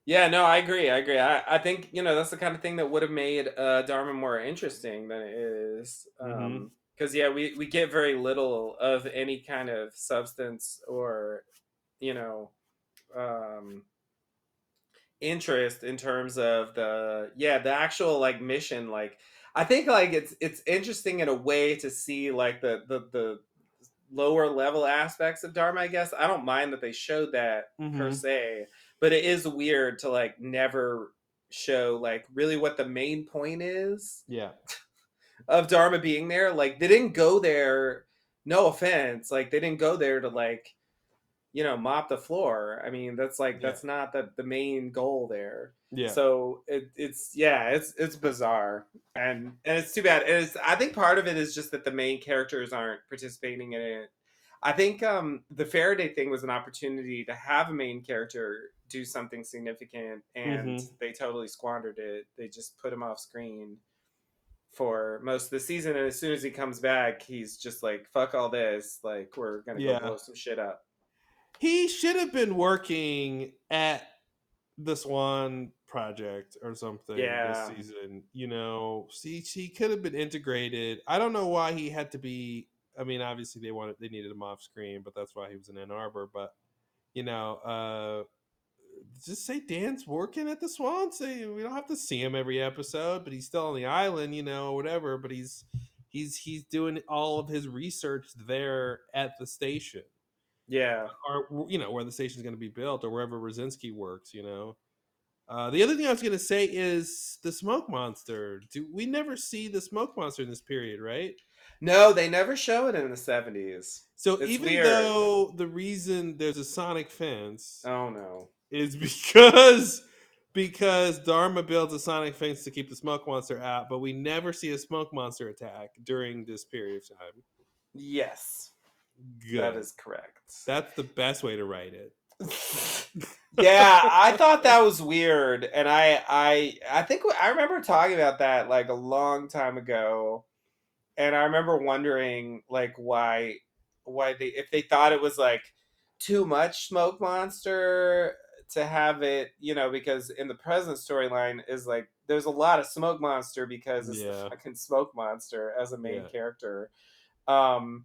Yeah, no, I agree. I agree. I, I think, you know, that's the kind of thing that would have made uh, Dharma more interesting than it is. Mhm. Because, yeah, we, we get very little of any kind of substance or, you know, um, interest in terms of the, yeah, the actual, like, mission. Like, I think, like, it's it's interesting in a way to see, like, the, the, the lower level aspects of Dharma, I guess. I don't mind that they showed that per Mhm. se, but it is weird to like never show like really what the main point is yeah of Dharma being there. Like they didn't go there, no offense, like they didn't go there to like you know, mop the floor. I mean, that's like Yeah. that's not the the main goal there. Yeah. So it, it's yeah, it's it's bizarre, and and it's too bad. And it's I think part of it is just that the main characters aren't participating in it. I think um, the Faraday thing was an opportunity to have a main character do something significant, and Mhm. they totally squandered it. They just put him off screen for most of the season, and as soon as he comes back, he's just like, "Fuck all this! Like, we're gonna Yeah. go blow some shit up." he should have been working at this one project or something Yeah. this season. You know, see, he could have been integrated. I don't know why he had to be. I mean, obviously they wanted they needed him off screen, but that's why he was in Ann Arbor. But you know, uh just say Dan's working at the Swan. Say we don't have to see him every episode, but he's still on the island, you know, whatever. But he's he's he's doing all of his research there at the station Yeah, or you know where the station's going to be built or wherever Radzinsky works. You know. Uh, the other thing I was going to say is the smoke monster. Do we never see the smoke monster in this period, right? no, they never show it in the seventies. So It's even weird. though the reason there's a sonic fence Oh no. Is because because Dharma builds a sonic fence to keep the smoke monster out, but we never see a smoke monster attack during this period of time. Yes, Good. that is correct. That's the best way to write it. yeah, I thought that was weird, and I, I, I think I remember talking about that like a long time ago, and I remember wondering like why, why they if they thought it was like too much smoke monster to have it, you know, because in the present storyline is like there's a lot of smoke monster because it's Yeah. the fucking smoke monster as a main Yeah. character. Um,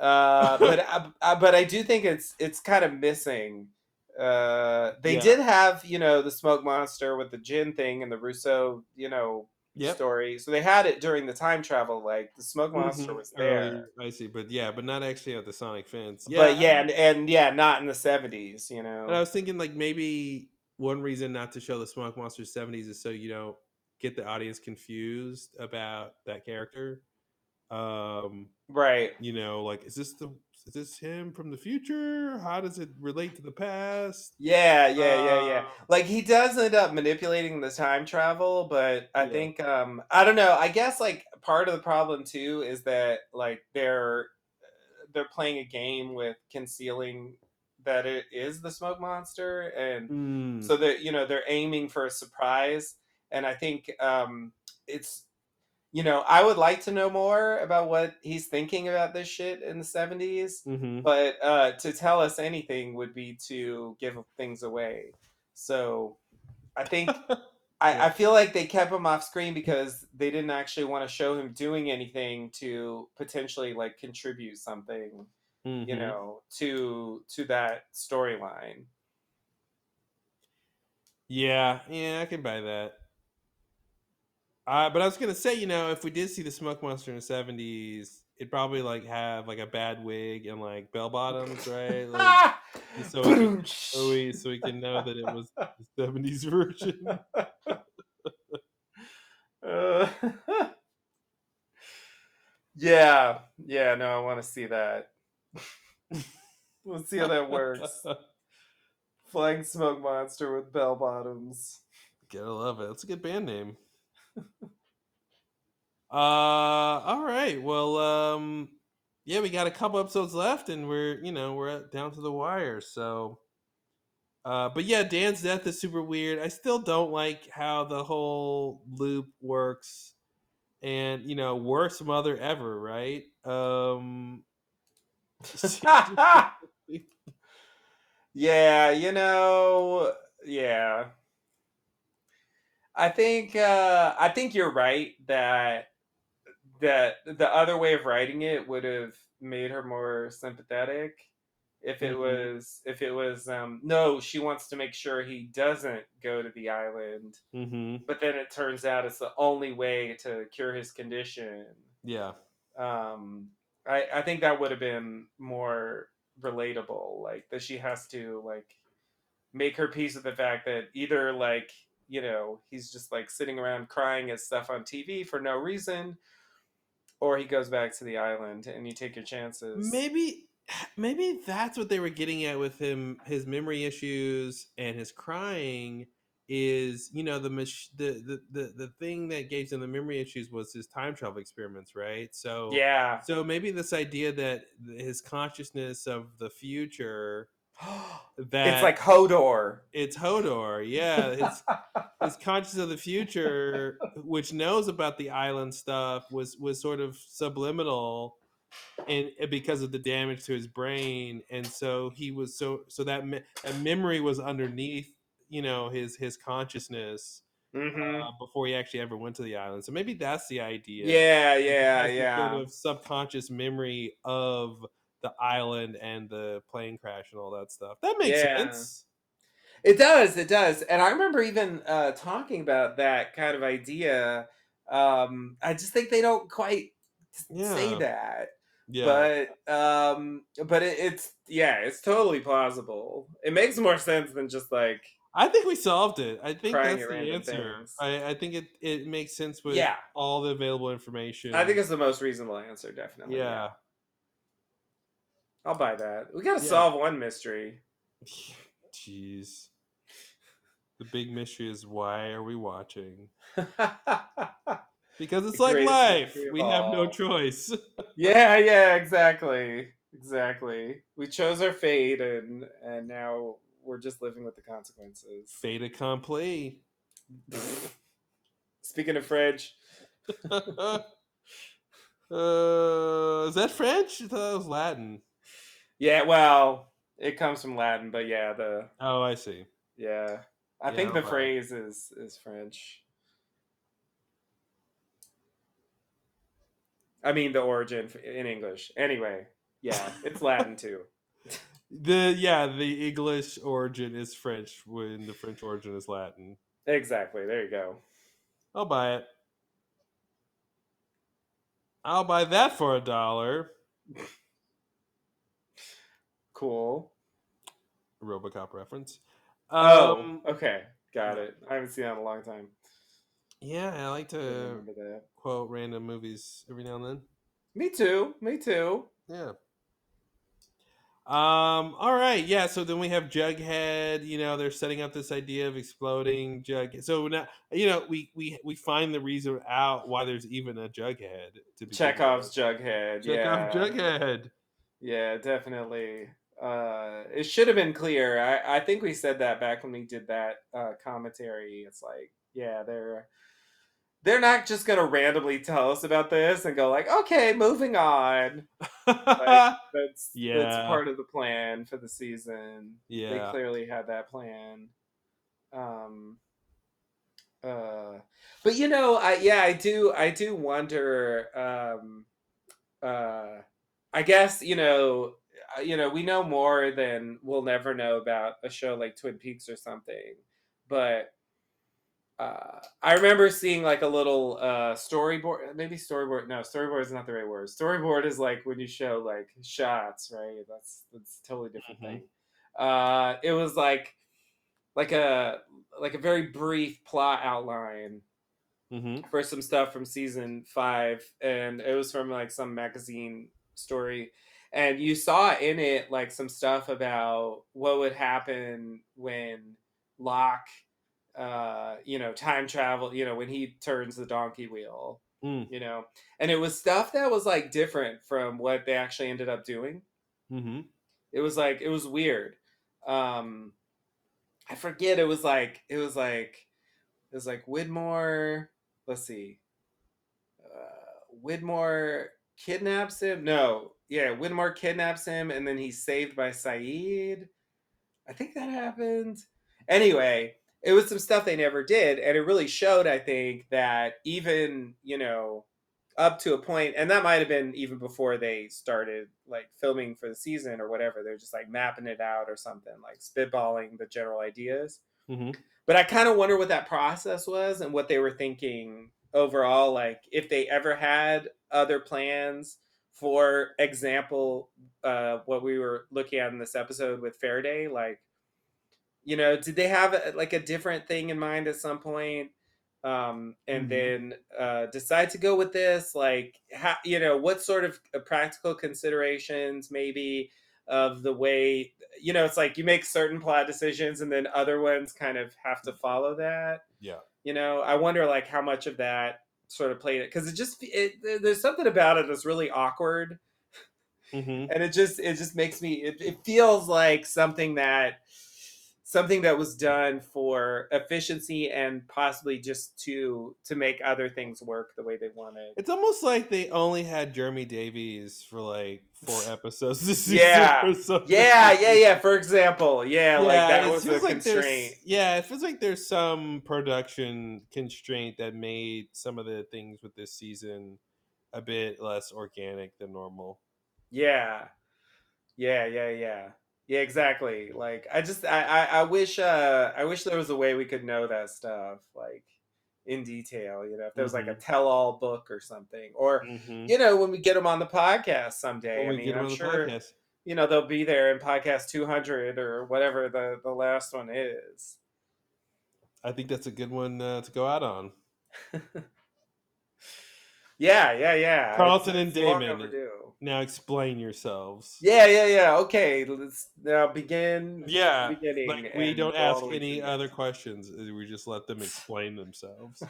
uh, but I, I, but I do think it's it's kind of missing. Uh, they Yeah. did have you know the smoke monster with the Jin thing and the Rousseau you know Yep. story, so they had it during the time travel. Like the smoke monster Mhm. was there, Earlier, I see, but yeah, but not actually at the sonic fence. but yeah, and, and yeah, not in the seventies. You know, And I was thinking like maybe one reason not to show the Smoke Monster 70s is so you don't get the audience confused about that character. Um, right? you know, like is this the is this him from the future? How does it relate to the past? Yeah, yeah, yeah, yeah. Uh, like he does end up manipulating the time travel but i Yeah. think um i don't know i guess like part of the problem too is that like they're they're playing a game with concealing that it is the smoke monster and mm, so they're you know they're aiming for a surprise and i think um it's you know i would like to know more about what he's thinking about this shit in the 70s mhm. but uh, to tell us anything would be to give things away. So I think I, I feel like they kept him off screen because they didn't actually want to show him doing anything to potentially like contribute something, you Mhm. know, to to that storyline. Yeah, yeah, I can buy that. Uh, but I was gonna say, you know, if we did see the smoke monster in the seventies, it'd probably like have like a bad wig and like bell bottoms, right? Like, so we can, so we so we can know that it was the seventies version. Uh, yeah, yeah, no, I want to see that. Let's see how that works. Flying smoke monster with bell bottoms. Gotta love it. That's a good band name. uh, all right. Well, um, yeah, we got a couple episodes left, and we're you know we're down to the wire. So, uh, but yeah, Dan's death is super weird. I still don't like how the whole loop works, and you know, worst mother ever, right? Um, yeah, you know, yeah. I think uh I think you're right that that the other way of writing it would have made her more sympathetic if it Mhm. was if it was um no she wants to make sure he doesn't go to the island hmm but then it turns out it's the only way to cure his condition Yeah. um i i think that would have been more relatable like that she has to like make her peace with the fact that either like you know he's just like sitting around crying at stuff on tv for no reason or he goes back to the island and you take your chances Maybe maybe that's what they were getting at with him his memory issues and his crying is you know the the, the the the thing that gave him the memory issues was his time travel experiments right so Yeah. so maybe this idea that his consciousness of the future that it's like Hodor. it's hodor yeah his his conscious of the future which knows about the island stuff was was sort of subliminal and because of the damage to his brain and so he was so so that, me- that memory was underneath you know his his consciousness hmm uh, before he actually ever went to the island so maybe that's the idea Yeah, yeah, yeah. sort of subconscious memory of the island and the plane crash and all that stuff that makes Yeah. sense It does, it does. And I remember even uh, talking about that kind of idea. Um, I just think they don't quite s- say that. yeah But um, but it, it's yeah, it's totally plausible. It makes more sense than just like I think we solved it. I think that's the answer. I, I think it, it makes sense with Yeah. all the available information. I think it's the most reasonable answer, definitely. yeah. I'll buy that. We gotta Yeah. solve one mystery. Jeez. The big mystery is why are we watching? Because it's The like life. We have no choice. yeah, yeah, exactly. Exactly. We chose our fate and and now we're just living with the consequences. Fait accompli. Speaking of French. uh, is that French? I thought that was Latin. Yeah, well, it comes from Latin, but yeah, the Oh, I see. yeah. I Yeah, think the okay. phrase is is French. I mean the origin f- in English. Anyway, yeah, it's Latin too. The yeah, the English origin is French when the French origin is Latin. Exactly. There you go. I'll buy it. I'll buy that for a dollar. Cool. Robocop reference. Oh, Um, okay. Got it. I haven't seen that in a long time. yeah, I like to that. quote random movies every now and then. Me too. Me too. Yeah. Um. All right. Yeah. So then we have Jughead. You know, they're setting up this idea of exploding Jughead. So now, you know, we we we find the reason out why there's even a Jughead to be Chekhov's. Jughead. yeah. Jughead. Yeah, definitely. Uh, it should have been clear. I, I think we said that back when we did that uh, commentary. It's like, yeah, they're they're not just gonna randomly tell us about this and go like, okay, moving on. Like, that's Yeah. that's part of the plan for the season. Yeah, They clearly had that plan. Um uh but you know, I yeah, I do I do wonder um uh I guess, you know, you know, we know more than we'll never know about a show like Twin Peaks or something. But uh, I remember seeing like a little uh, storyboard, maybe storyboard. No, storyboard is not the right word. Storyboard is like when you show like shots, right? That's that's a totally different Mhm. thing. Uh, it was like like a like a very brief plot outline Mm-hmm. for some stuff from season five, and it was from like some magazine story. And you saw in it like some stuff about what would happen when Locke, uh, you know, time travel, you know, when he turns the donkey wheel, Mm. you know, and it was stuff that was like different from what they actually ended up doing. Mm-hmm. It was like it was weird. Um, I forget. It was like it was like it was like Widmore. Let's see. Uh, Widmore kidnaps him. No, yeah, Widmore kidnaps him, and then he's saved by Sayid. I think that happened. Anyway, it was some stuff they never did, and it really showed. I think that even you know up to a point, and that might have been even before they started like filming for the season or whatever. They're just like mapping it out or something, like spitballing the general ideas. Mm-hmm. But I kind of wonder what that process was and what they were thinking overall. Like if they ever had other plans. For example, uh, what we were looking at in this episode with Faraday, like, you know, did they have uh, like a different thing in mind at some point? um, and Mhm. then uh, decide to go with this. Like, how, you know, what sort of uh, practical considerations maybe of the way you know it's like you make certain plot decisions and then other ones kind of have to follow that Yeah. you know i wonder like how much of that sort of played it because it just it, there's something about it that's really awkward. Hmm and it just it just makes me it, it feels like something that something that was done for efficiency and possibly just to to make other things work the way they wanted It's almost like they only had Jeremy Davies for like four episodes this season. Yeah. yeah yeah yeah for example yeah, like that was a like constraint yeah, it feels like there's some production constraint that made some of the things with this season a bit less organic than normal. Yeah. Yeah, yeah, yeah. Yeah, exactly. Like I just I, I I wish uh I wish there was a way we could know that stuff like in detail, you know, if there was like a tell all book or something. Or Mm-hmm. you know, when we get them on the podcast someday, When I we mean, get I'm on the sure podcast. you know they'll be there in podcast 200 or whatever the the last one is. I think that's a good one uh, to go out on. Yeah, yeah, yeah. Carlton It's- and it's Damon. Now explain yourselves. Yeah, yeah, yeah. Okay, let's now begin. Yeah, beginning. Like we don't ask any through. other questions. We just let them explain themselves.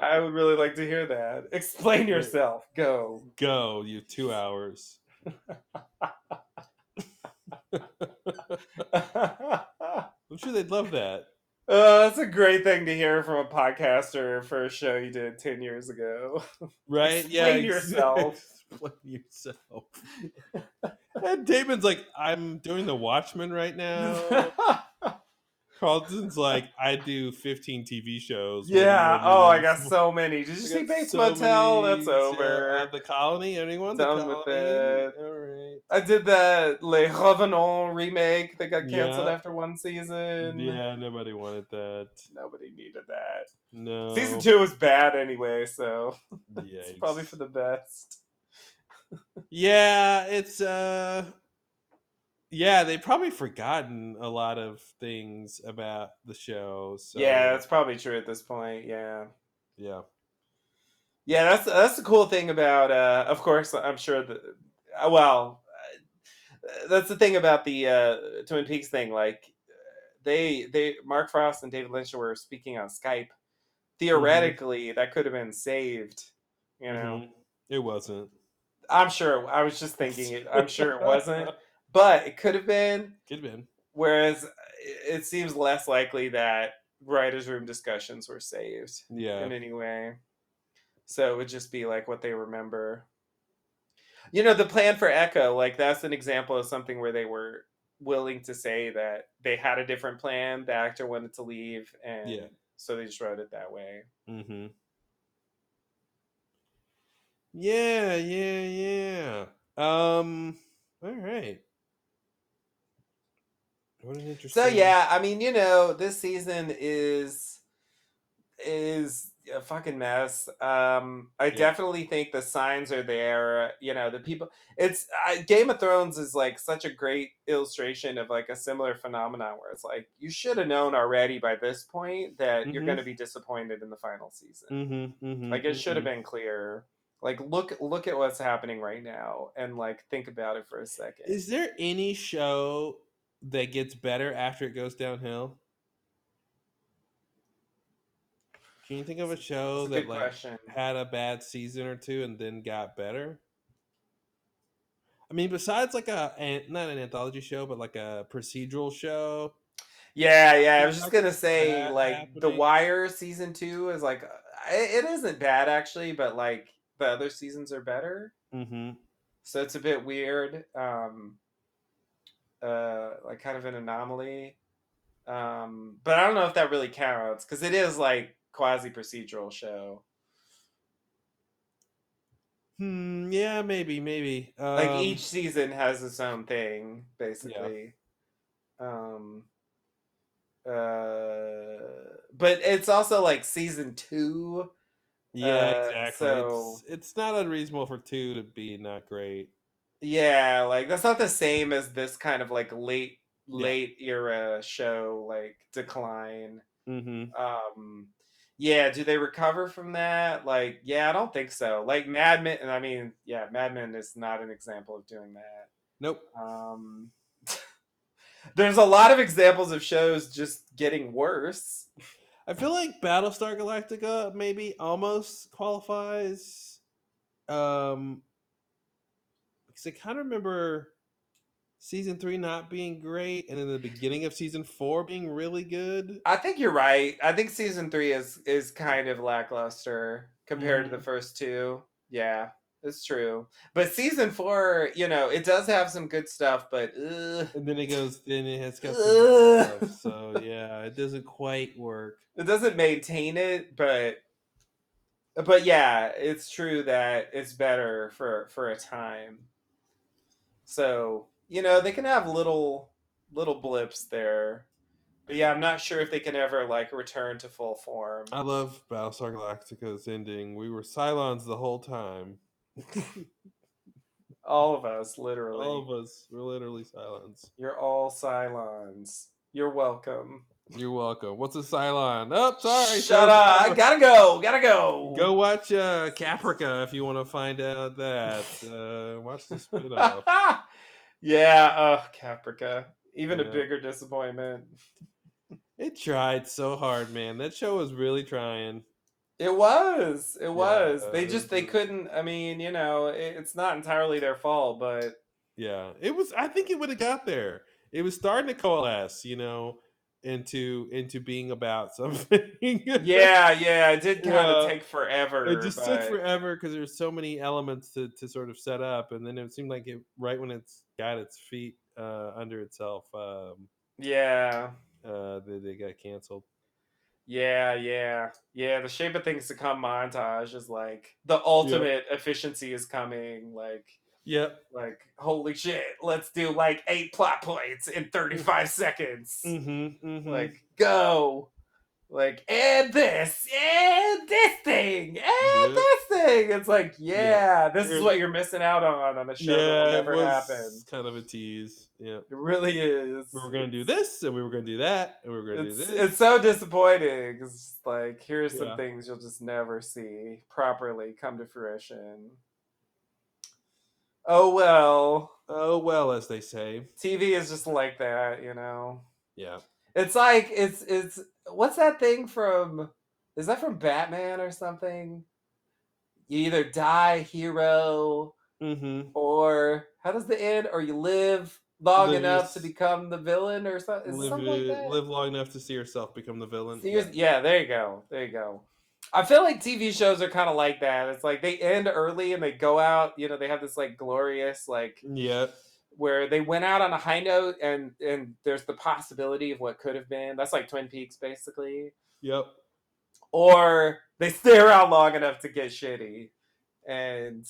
I would really like to hear that. Explain yourself. Go. Go, you two hours. I'm sure they'd love that. Uh, that's a great thing to hear from a podcaster for a show you did 10 years ago. Right? yeah. Explain ex- yourself. Explain yourself. and Damon's like, I'm doing the Watchmen right now. Carlton's like, I do 15 TV shows. What do you yeah. Oh, I got so many. Did you see Bates so Motel? many- That's over. At the colony? Anyone? Done with it. All right. I did the Les Revenants remake that got canceled Yeah. after one season. Yeah, nobody wanted that. Nobody needed that. No. Season two was bad anyway, so it's probably for the best. Yeah, it's uh yeah, they've probably forgotten a lot of things about the show. So Yeah, that's probably true at this point. Yeah. yeah. Yeah, that's that's the cool thing about. Uh, of course, I'm sure that. uh, Well, uh, that's the thing about the uh, Twin Peaks thing. Like, they they Mark Frost and David Lynch were speaking on Skype. Theoretically, that could have been saved. You know, Mhm. It wasn't. I'm sure. I was just thinking it. I'm sure it wasn't, but it could have been. Could have been. Whereas it it seems less likely that writers' room discussions were saved. Yeah. in any way. So it would just be like what they remember. You know, the plan for Echo, like that's an example of something where they were willing to say that they had a different plan. The actor wanted to leave, and Yeah. so they just wrote it that way. Mm-hmm. Yeah, yeah, yeah. Um all right. What an interesting So yeah, I mean, you know, this season is is a fucking mess. Um, I Yeah. definitely think the signs are there. You know, the people. It's I, Game of Thrones is like such a great illustration of like a similar phenomenon where it's like you should have known already by this point that you're Mhm. going to be disappointed in the final season. Mm-hmm, mm-hmm, Like it should have been clear. Like look look at what's happening right now and like think about it for a second. Is there any show that gets better after it goes downhill? Can you think of a show a that like question. had a bad season or two and then got better? I mean, besides like a not an anthology show, but like a procedural show. Yeah, yeah. I was just gonna say, like, The. Wire season two is like, uh, it, it isn't bad actually, but like the other seasons are better, Mm-hmm. so it's a bit weird. Um, uh, like kind of an anomaly. Um, but I don't know if that really counts because it is like quasi procedural show. Hmm. Yeah. Maybe. Maybe. Um, Like each season has its own thing, basically. Um. Uh, but it's also like season two. Yeah. uh, exactly. so- It's it's not unreasonable for two to be not great. Yeah, like that's not the same as this kind of like late late era show like decline. Mm-hmm. Um, yeah, do they recover from that? Like, yeah, I don't think so. Like Mad Men, and I mean, yeah, Mad Men is not an example of doing that. Nope. Um, there's a lot of examples of shows just getting worse. I feel like Battlestar Galactica maybe almost qualifies. Um, because I kind of remember season three not being great, and then the beginning of season four being really good. I think you're right. I think season three is is kind of lackluster compared to the Mhm. first two. Yeah, it's true. But season four, you know, it does have some good stuff, but And then it goes, then it has got some good stuff. So yeah, it doesn't quite work. it doesn't maintain it. But but yeah, it's true that it's better for for a time. So you know, they can have little little blips there. But yeah, I'm not sure if they can ever like return to full form. I love Battlestar Galactica's ending. We were Cylons the whole time. All of us, literally. All of us We're literally Cylons. You're all Cylons. You're welcome. You're welcome. What's a Cylon? Oh, sorry. Shut sorry, up. I gotta go. Gotta go. Go watch uh, Caprica if you want to find out that. Uh, watch the spin-off. yeah. Oh, Caprica. Even a bigger disappointment. It tried so hard, man. That show was really trying. It was. It was. uh, they just they couldn't. I mean, you know, it, it's not entirely their fault, but Yeah, it was. I think it would have got there. It was starting to coalesce, you know, into into being about something. yeah, yeah, it did kind of Yeah. take forever. it just took forever because there's so many elements to, to sort of set up, and then it seemed like it right when it's got its feet uh, under itself, um, Yeah. uh, they, they got canceled. Yeah, yeah, yeah. The shape of things to come montage is like the ultimate efficiency is coming. Like, Yep. like holy shit, let's do like eight plot points in thirty five seconds. Mm-hmm, mm-hmm. Like, go. Like, and this, and this thing, and Yep. this thing. It's like, Yeah. yeah, this is what you're missing out on on a show that will yeah, it never happen. kind of a tease. Yeah, It really is. we were gonna do this, and we were gonna do that, and we were gonna do this. it's so disappointing. It's like here's some Yeah. things you'll just never see properly come to fruition. Oh well, oh well, as they say. TV is just like that, you know. Yeah. It's like it's it's what's that thing from? Is that from Batman or something? You either die hero Mm-hmm. or how does the end? Or you live long Live enough to become the villain or something? Is Live, something like that? live long enough to see yourself become the villain. Yours- yeah, there you go. There you go. I feel like TV shows are kind of like that. It's like they end early and they go out, you know, they have this like glorious like Yeah. where they went out on a high note and and there's the possibility of what could have been. That's like Twin Peaks basically. Yep. Or they stay around long enough to get shitty. And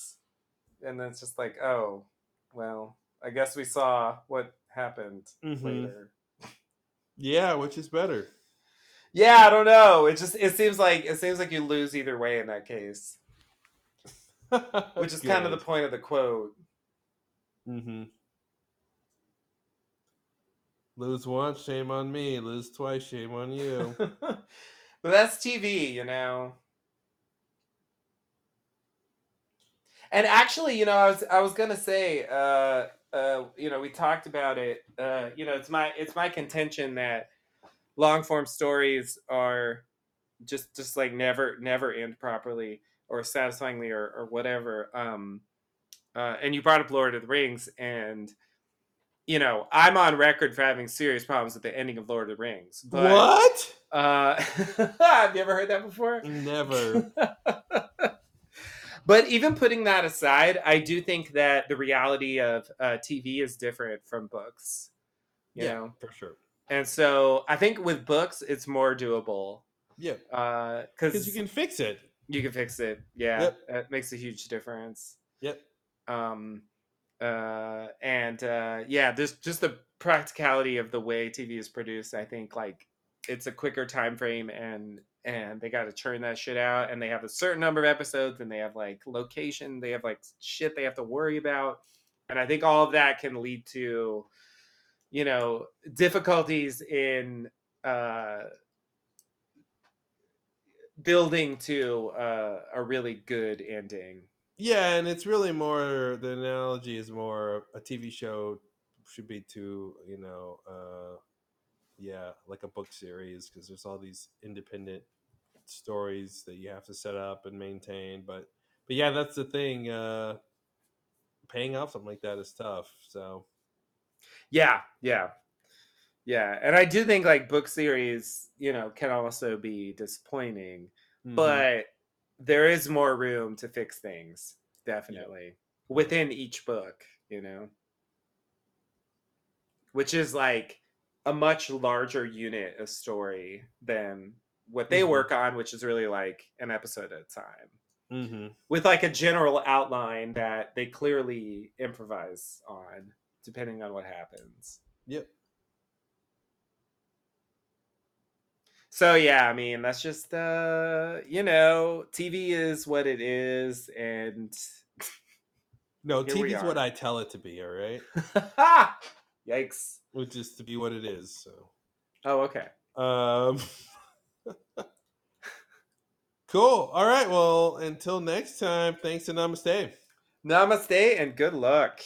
and then it's just like, "Oh, well, I guess we saw what happened Mhm. later." Yeah, which is better. Yeah, I don't know. It just it seems like it seems like you lose either way in that case. which is kind of the point of the quote. Mm-hmm. Lose once, shame on me. Lose twice, shame on you. but that's TV, you know. And actually, you know, I was I was gonna say, uh, uh, you know, we talked about it. Uh, you know, it's my it's my contention that long form stories are just just like never never end properly or satisfyingly or or whatever. Um, uh, and you brought up Lord of the Rings, and you know, I'm on record for having serious problems with the ending of Lord of the Rings. But, what? Uh, have you ever heard that before? Never. but even putting that aside, I do think that the reality of uh, TV is different from books. You yeah, know, for sure. And so I think with books it's more doable Yeah, because because you can fix it. you can fix it. Yeah, Yep. it makes a huge difference. Yep. um uh and uh yeah there's just the practicality of the way tv is produced i think like it's a quicker time frame and and they got to churn that shit out and they have a certain number of episodes and they have like location they have like shit they have to worry about and i think all of that can lead to you know difficulties in uh building to uh, a really good ending Yeah, and it's really more the analogy is more a TV show should be to you know, uh, yeah, like a book series because there's all these independent stories that you have to set up and maintain. But but yeah, that's the thing. Uh, paying off something like that is tough. So yeah yeah yeah and i do think like book series you know can also be disappointing mhm. but there is more room to fix things definitely within each book you know which is like a much larger unit of story than what they Mhm. work on which is really like an episode at a time Mhm. with like a general outline that they clearly improvise on depending on what happens Yep. So yeah, I mean that's just uh you know, TV is what it is and No, we TV's what. I tell it to be. All right, yikes. which is to be what it is. So. Oh, okay. Um, cool. All right. Well, until next time, thanks and namaste. Namaste and good luck.